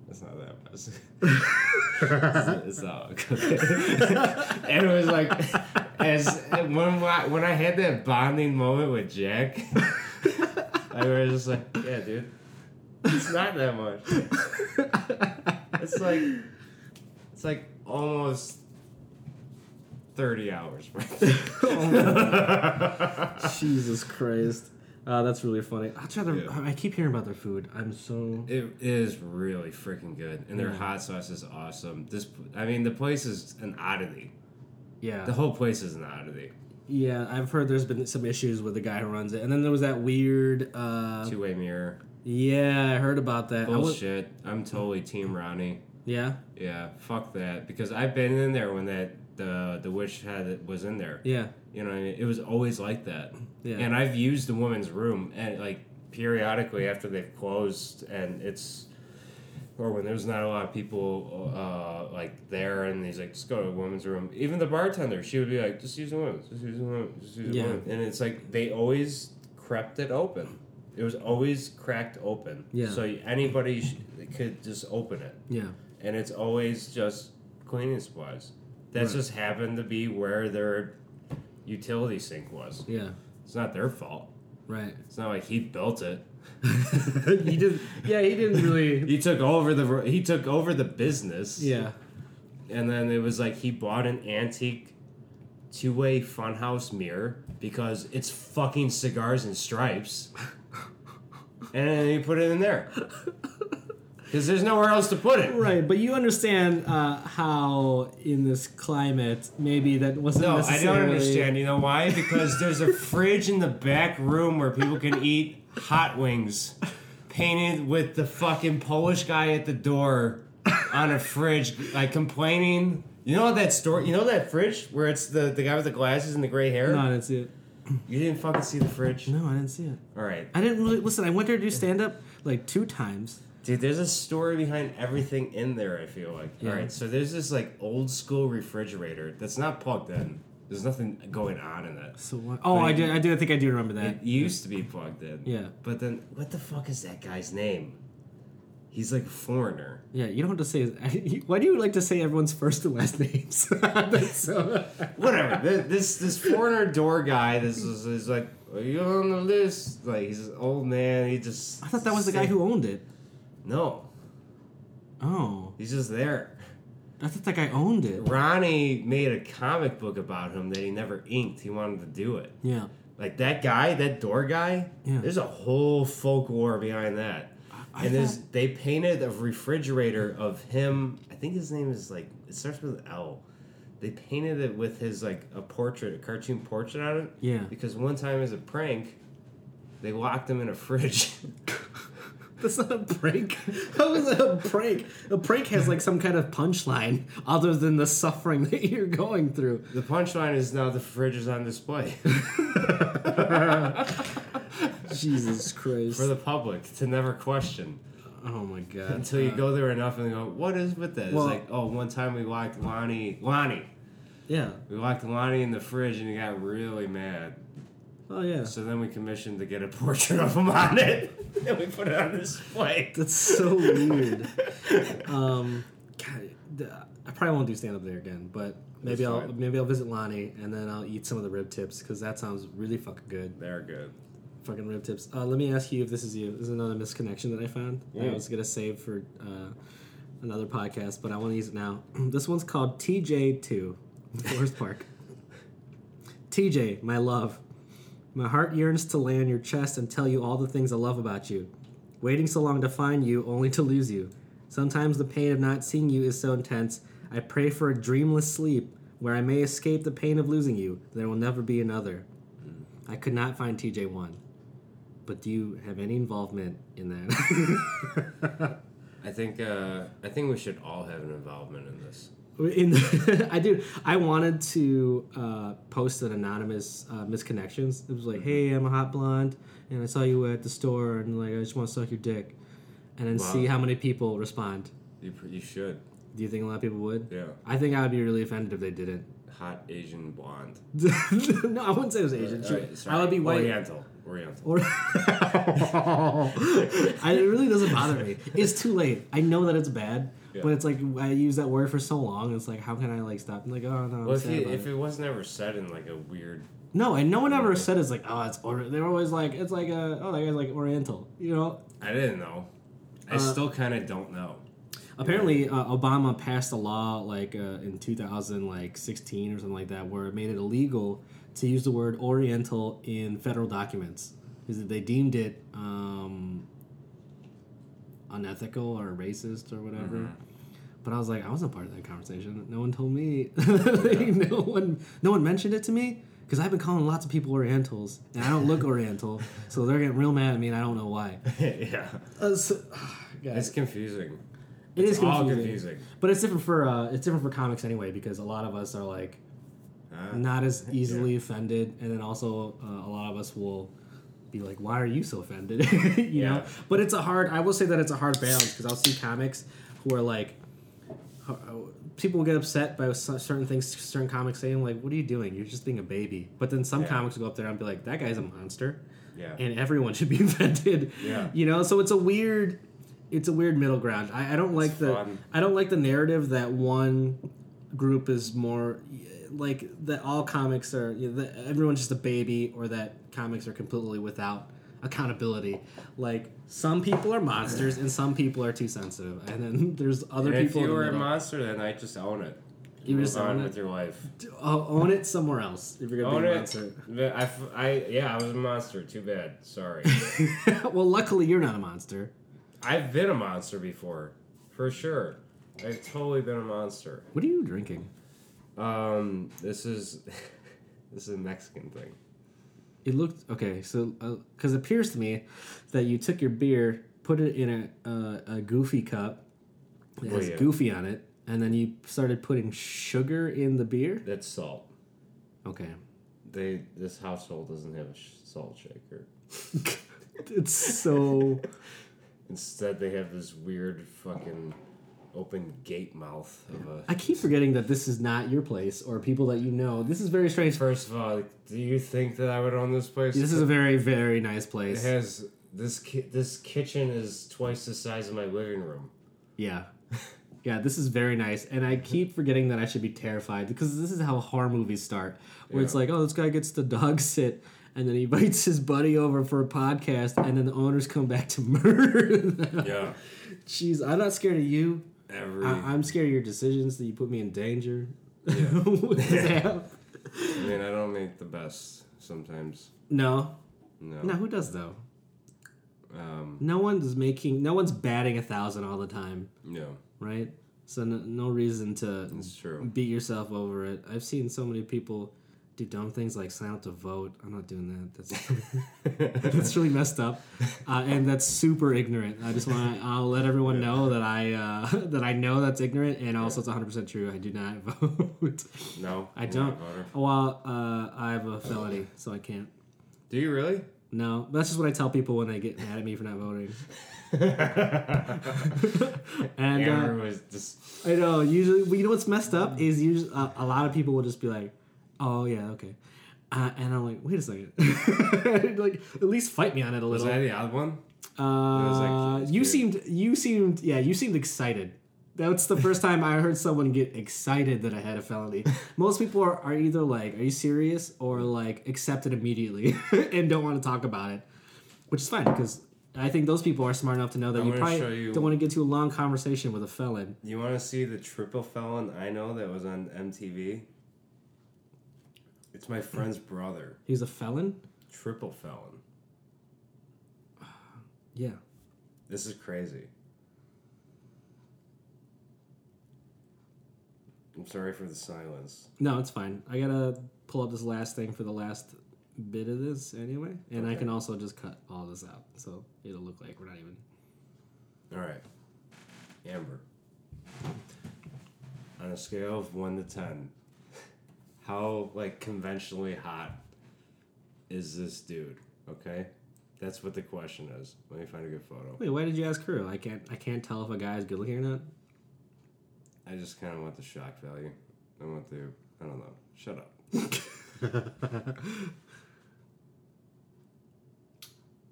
That's not that much. it's, it's not okay. and it was like, as when I, when I had that bonding moment with Jack, I was just like, yeah, dude, it's not that much. It's like, it's like almost thirty hours. Oh Jesus Christ. Uh, that's really funny. I'll try to, Yeah. I keep hearing about their food. I'm so. It is really freaking good, and their Yeah. hot sauce is awesome. This, I mean, the place is an oddity. Yeah. The whole place is an oddity. yeah, I've heard there's been some issues with the guy who runs it. And then there was that weird. Uh, Two way mirror. yeah, I heard about that. I was- Bullshit. I'm totally Team Ronnie. yeah? Yeah, fuck that. Because I've been in there when that the the witch had was in there. Yeah. You know, what I mean? it was always like that. Yeah. And I've used the woman's room and like periodically after they've closed and it's or when there's not a lot of people uh, like there and he's like just go to the woman's room even the bartender she would be like just use the women's just use the women's just use the Yeah. women's and it's like they always crept it open it was always cracked open Yeah. so anybody sh- could just open it Yeah. and it's always just cleaning supplies that Right. just happened to be where their utility sink was Yeah. it's not their fault Right. it's not like he built it he did. Yeah, he didn't really. he took over the he took over the business Yeah. and then it was like he bought an antique two-way funhouse mirror because it's fucking cigars and stripes and then he put it in there because there's nowhere else to put it. Right, but you understand uh, how in this climate maybe that wasn't No, I don't understand. You know why? Because there's a fridge in the back room where people can eat hot wings, painted with the fucking Polish guy at the door on a fridge, like complaining. You know that story? You know that fridge where it's the the guy with the glasses and the gray hair? No, I didn't see it. You didn't fucking see the fridge. No, I didn't see it. All right, I didn't really listen. I went there to do stand up like two times. Dude. There's a story behind everything in there. I feel like. Yeah. All right, so there's this like old school refrigerator that's not plugged in. There's nothing going on in it. So what? Oh, But I did. I do. I think I do remember that. It used to be plugged in. Yeah. But then, what the fuck is that guy's name? He's like a foreigner. Yeah, you don't have to say. Why do you like to say everyone's first and last names? So. Whatever. This this foreigner door guy. This is, is like, are you on the list? Like he's an old man. He just. I thought that was the guy who owned it. No, Oh, he's just there. I thought that guy owned it. Ronnie made a comic book about him that he never inked. He wanted to do it. Yeah. Like that guy, that door guy. Yeah. There's a whole folklore behind that. I and there's they painted a refrigerator of him. I think his name is like it starts with L. They painted it with his like a portrait, a cartoon portrait on it. Yeah. Because one time as a prank, they locked him in a fridge. That's not a prank. How is that a prank? A prank has like some kind of punchline other than the suffering that you're going through. the punchline is now the fridge is on display Jesus Christ. for the public to never question oh my god. until you go there enough and they go, "What is with that?" Well- it's like, "Oh, one time we locked Lonnie, Lonnie, Yeah. we locked Lonnie in the fridge and he got really mad." Oh yeah. So then we commissioned to get a portrait of him on it, and we put it on display. That's so weird. Um, God, I probably won't do stand up there again, but maybe I'll maybe I'll visit Lonnie and then I'll eat some of the rib tips because that sounds really fucking good. They're good. Fucking rib tips. Uh, let me ask you if this is you. This is another misconnection that I found. Yeah. I was gonna save for uh, another podcast, but I want to use it now. this one's called TJ2 Forest Park. TJ, my love. My heart yearns to lay on your chest and tell you all the things I love about you. Waiting so long to find you, only to lose you. Sometimes the pain of not seeing you is so intense, I pray for a dreamless sleep where I may escape the pain of losing you. There will never be another. I could not find TJ1. But do you have any involvement in that? I think uh, I think we should all have an involvement in this. In I do. I wanted to uh, post an anonymous uh, misconnections. It was like, "Hey, I'm a hot blonde, and I saw you at the store, and like, I just want to suck your dick," and then Wow. see how many people respond. You, pr- you should. Do you think a lot of people would? Yeah. I think I would be really offended if they didn't. Hot Asian blonde. no, I wouldn't say it was Asian. Right, sorry. I would be white. Oriental. Oriental. Or I, it really doesn't bother me. It's too late. I know that it's bad, Yeah. but it's like I use that word for so long. It's like, how can I like stop? I'm like, oh no, I'm Well, if, you, if it. it was never said in like a weird. No, and no one ever said it's like, oh, it's or they're always like, it's like a, oh, that guy's like Oriental. You know. I didn't know. I Uh, still kind of don't know. Apparently, uh, Obama passed a law like uh, in 2016 or something like that, where it made it illegal to use the word Oriental in federal documents because they deemed it um, unethical or racist or whatever. Mm-hmm. But I was like, I wasn't part of that conversation. No one told me. no one, no one mentioned it to me because I've been calling lots of people Orientals, and I don't look Oriental, so they're getting real mad at me, and I don't know why. yeah. Uh, so, It's confusing. It is It's all confusing. confusing. But it's different for uh, it's different for comics anyway because a lot of us are like Uh, not as easily offended, and then also uh, a lot of us will be like, "Why are you so offended?" you know. But it's a hard. I will say that it's a hard balance because I'll see comics who are like. uh, People get upset by certain things, certain comics saying like, "What are you doing? You're just being a baby." But then some Yeah. comics will go up there and be like, "That guy's a monster," yeah. and everyone should be offended. Yeah. You know, so it's a weird it's a weird middle ground. I, I don't like the fun. I don't like the narrative that one group is more like that all comics are you know, everyone's just a baby or that comics are completely without accountability. Like some people are monsters and some people are too sensitive, and then there's other And if people. in you were a monster, then I just own it. You Move just on own it? with your life. Oh, own it somewhere else if you're gonna Own be a it. monster. But I, I- yeah, I was a monster. Too bad. Sorry. well, luckily you're not a monster. I've been a monster before, for sure. I've totally been a monster. What are you drinking? Um, this is this is a Mexican thing. It looked okay. So, because it appears to me that you took your beer, put it in a uh, a goofy cup that Well, has yeah. goofy on it, and then you started putting sugar in the beer. That's salt. Okay, They this household doesn't have a sh- salt shaker. it's so. Instead, they have this weird fucking open gate mouth of a. I keep forgetting that this is not your place or people that you know. This is very strange. First of all, do you think that I would own this place? This is a very very nice place. It has this. Ki- this kitchen is twice the size of my living room. Yeah. Yeah, this is very nice. And I keep forgetting that I should be terrified because this is how horror movies start. Where it's like, oh, this guy gets the dog sit and then he invites his buddy over for a podcast and then the owners come back to murder them. Yeah. Jeez, I'm not scared of you. Every. I- I'm scared of your decisions that you put me in danger. Yeah. That. I mean, I don't make the best sometimes. no. No. No, who does though? Um. No one's making, no one's batting a thousand all the time, No. right? So no, no reason to It's true. beat yourself over it. I've seen so many people do dumb things like sign up to vote. I'm not doing that. That's that's really messed up, uh, and that's super ignorant. I just want to I'll let everyone know that I uh, that I know that's ignorant, and also it's 100 percent true. I do not vote. No. I don't. Well, uh, I have a felony, so I can't. Do you really? No, that's just what I tell people when they get mad at me for not voting. and uh, Amber was just. I know. Usually, well, you know what's messed up is usually uh, a lot of people will just be like, "Oh yeah, okay," uh, and I'm like, "Wait a second, like at least fight me on it a Was little." I the odd one? uh, was like, you cute. seemed, you seemed, yeah, you seemed excited. That's the first time I heard someone get excited that I had a felony. Most people are, are either like, "Are you serious?" or like, accept it immediately and don't want to talk about it, which is fine because. I think those people are smart enough to know that I'm you probably you- don't want to get to a long conversation with a felon. You want to see the triple felon I know that was on MTV? It's my friend's brother. He's a felon? Triple felon. Yeah. This is crazy. I'm sorry for the silence. No, it's fine. I gotta pull up this last thing for the last bit of this anyway, and I Okay. can also just cut all this out, so it'll look like we're not even. All right. Amber. On a scale of 1 to 10, how like conventionally hot is this dude? Okay? That's what the question is. Let me find a good photo. Wait, why did you ask her? I can't. I can't tell if a guy is good looking or not. I just kind of want the shock value. I want the I don't know. Shut up.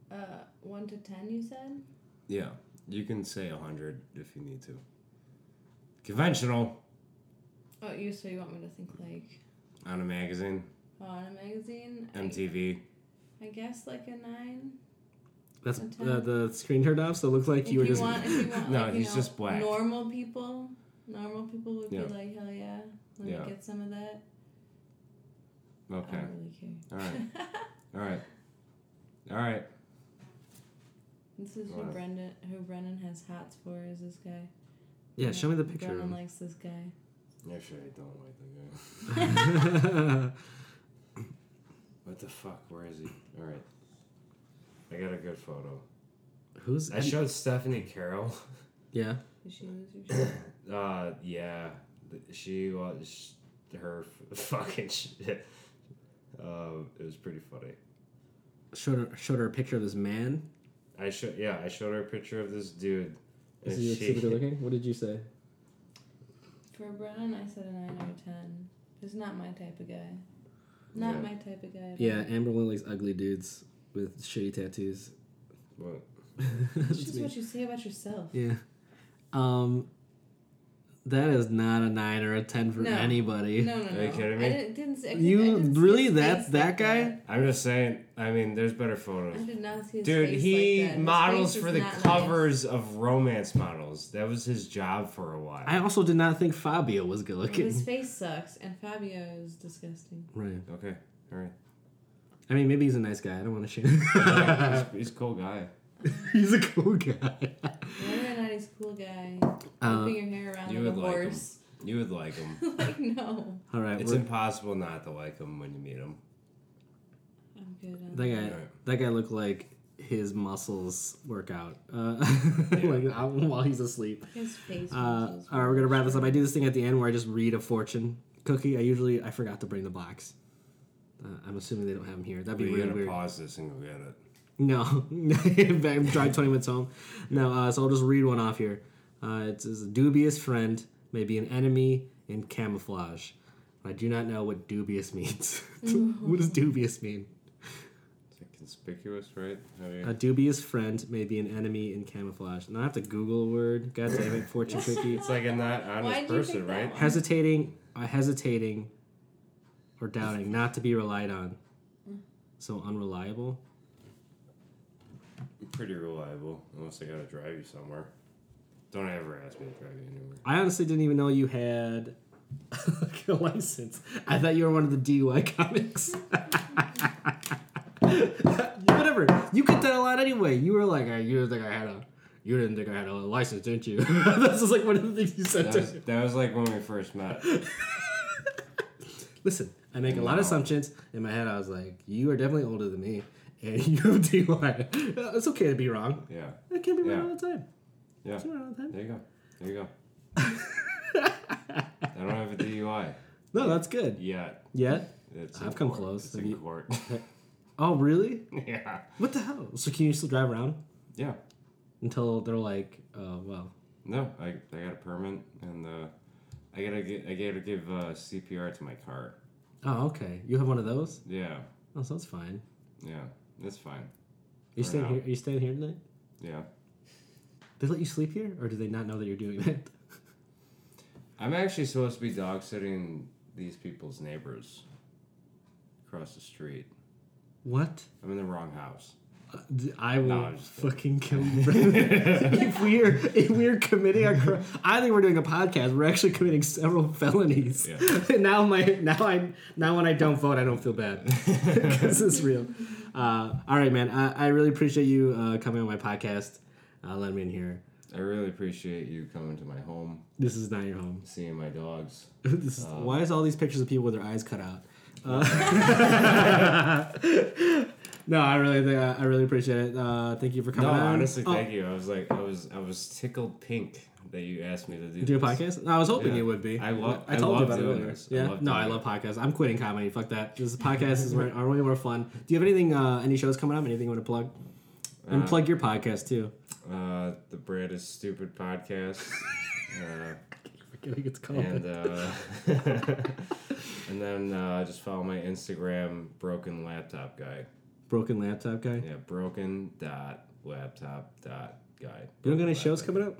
Uh, one to ten, you said. Yeah, you can say a 100 if you need to. Conventional Oh, you so you want me to think like on a magazine, on a magazine? MTV. I, guess like a nine. That's A uh, the screen turned off, so it looked like If you were you just. want, if you want, No, like, you he's know, just black. Normal people, normal people would Yeah. be like, hell yeah, let Yeah. me get some of that. I Okay. don't really care. All right. All right. All right. This is who Brennan, who Brennan has hots for. Is this guy? yeah, show me the picture. Brennan likes this guy. Actually, I don't like the guy. What the fuck? Where is he? All right. I got a good photo. Who's? I showed Stephanie Carroll. yeah. Did she lose your? Uh, yeah, she was her f- fucking shit. Um, it was pretty funny. Showed her, showed her a picture of this man. I showed yeah, I showed her a picture of this dude. Is and he she- super good looking? What did you say? For Brennan, I said a nine out of ten. He's not my type of guy. Not Yeah. my type of guy. Yeah, all. Amber Lily likes ugly dudes with shitty tattoos. What? It's That's just me. what you say about yourself. Yeah. Um, that is not a nine or a ten for No. anybody. No, no, no. Are you kidding me? I didn't, didn't see, I You- didn't really? his That- that like guy? that. I'm just saying. I mean, there's better photos. I photos. did not see his Dude, face he like that. His models face for the not nice. covers of romance models. That was his job for a while. I also did not think Fabio was good looking. his face sucks, and Fabio is disgusting. Right. okay, all right. I mean, maybe he's a nice guy. I don't want to shit. Yeah, he's, he's a cool guy. he's a cool guy. Cool guy, Uh, whipping your hair around you like a would like him. horse. You would like him. like no, All right, It's impossible not to like him when you meet him. I'm good. On that guy. Right. That guy looked like his muscles work out uh, like uh, while he's asleep. His face. Uh, all right, we're gonna wrap this up. I do this thing at the end where I just read a fortune cookie. I usually I forgot to bring the box. Uh, I'm assuming they don't have them here. That'd be weird. We really gotta weird. pause this and go get it. No, I'm drive 20 minutes home. No, uh, so I'll just read one off here. Uh, it says, a dubious friend may be an enemy in camouflage. I do not know what dubious means. what does dubious mean? It's like conspicuous, right? How do you- A dubious friend may be an enemy in camouflage. Now I have to Google a word. God damn it, fortune cookie. it's like a not honest person, right? Hesitating, uh, hesitating, or doubting, not to be relied on. So unreliable. Pretty reliable, unless I gotta drive you somewhere. Don't ever ask me to drive you anywhere. I honestly didn't even know you had a license. I thought you were one of the DUI comics. Whatever. You get that a lot anyway. You were like, "Uh, you didn't think I had a, you didn't think I had a license, didn't you? this is like one of the things you said That to was, that was like when we first met. Listen, I make a lot of assumptions. In my head, I was like, you are definitely older than me, and you have Uh, It's okay to be wrong. Yeah, I can't be wrong all the time. yeah. Can't wrong all the time. There you go. There you go. I don't have a DUI No, that's good. yet. Yet? It's I've come court. close. It's Have in you- court. Oh, really? yeah. What the hell? So can you still drive around Yeah. until they're like, oh well. No, I, I got a permit and uh, I gotta get I gotta give uh, CPR to my car. Oh, okay. You have one of those? Yeah. Oh, so that's fine. Yeah. That's fine. You For staying now. here? Are you staying here tonight? Yeah. They let you sleep here, or do they not know that you're doing that? I'm actually supposed to be dog sitting these people's neighbors across the street. What? I'm in the wrong house. Uh, d- I will No, I'm just kidding. fucking kill you. If we're if we're committing a crime, I think we're doing a podcast. We're actually committing several felonies. Yeah. Now my now I now when I don't vote, I don't feel bad because it's real. Uh, all right, man. I, I really appreciate you uh, coming on my podcast. Uh, letting me in here. I really appreciate you coming to my home, This is not your home. seeing my dogs. This is, Um, why is all these pictures of people with their eyes cut out? Uh, no, I really, think, I really appreciate it. Uh, thank you for No, coming. on. honestly, Oh, thank you. I was like, I was, I was tickled pink that you asked me to do. Do a podcast? No, I was hoping Yeah. you would be. I love- I I told you love about it doing earlier. this. I Yeah. love no, I love podcasts. I'm quitting comedy. Fuck that. This podcast is way, are way more fun. Do you have anything? Uh, any shows coming up? Anything you want to plug? And Uh, plug your podcast too. Uh, the Brad is Stupid podcast. uh, Forgetting it's called. and uh, and then uh, just follow my Instagram, Broken Laptop Guy. Broken laptop guy. Yeah, broken dot laptop dot guy. You don't got any shows coming up?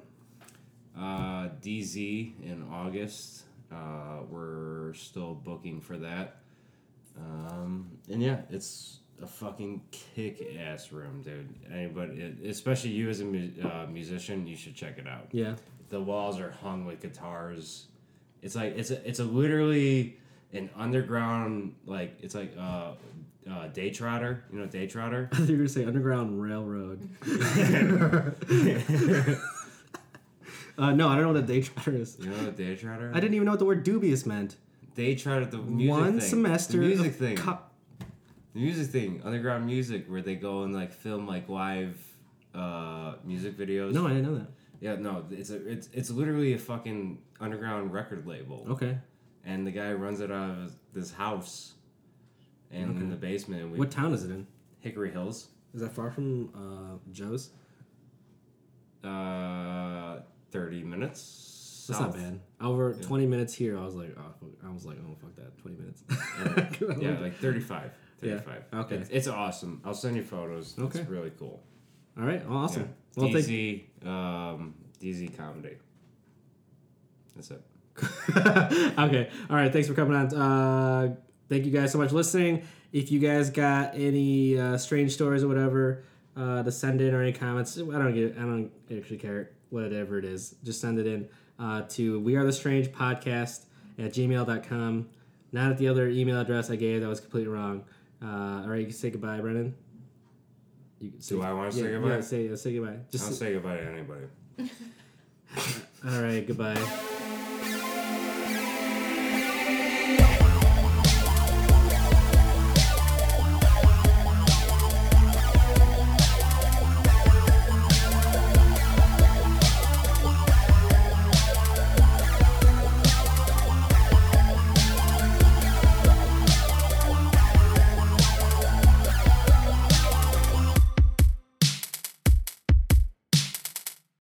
Uh, DZ in August. Uh, we're still booking for that. Um, and yeah, it's a fucking kick ass room, dude. Anybody, especially you as a mu- uh, musician, you should check it out. Yeah. The walls are hung with guitars. It's like it's a, it's a literally an underground like it's like uh, uh Daytrotter. You know Daytrotter. I thought you were gonna say Underground Railroad. uh, no, I don't know what a Daytrotter is. You know what a Daytrotter? I didn't even know what the word dubious meant. Daytrotter the music One thing. semester. The music thing. co- The music thing, underground music, where they go and like film like live uh, music videos. no, I didn't know that. yeah, no, it's a it's it's literally a fucking underground record label, Okay. and the guy runs it out of this house, and in the basement, we What town is it in? Hickory Hills, Is that far from uh, Joe's? uh, thirty minutes. That's south. not bad. Over 20 minutes here, I was like, oh. I was like, oh, fuck that. 20 minutes. Yeah, like 35. Yeah, 35. okay. It's, it's awesome. I'll send you photos. Okay. It's really cool. All right. Well, awesome. Yeah. Well, thank DZ, um, DZ comedy. That's it. okay. All right. Thanks for coming on. Uh, thank you guys so much for listening. If you guys got any uh, strange stories or whatever uh, to send in or any comments, I don't get. I don't actually care whatever it is. Just send it in uh, to we are the strange podcast at gmail.com. Not at the other email address I gave. That was completely wrong. Uh, all right. You can say goodbye, Brennan. You can Do I wanna say goodbye? Yeah, say, say goodbye. Just I'll say goodbye to anybody. all right, goodbye.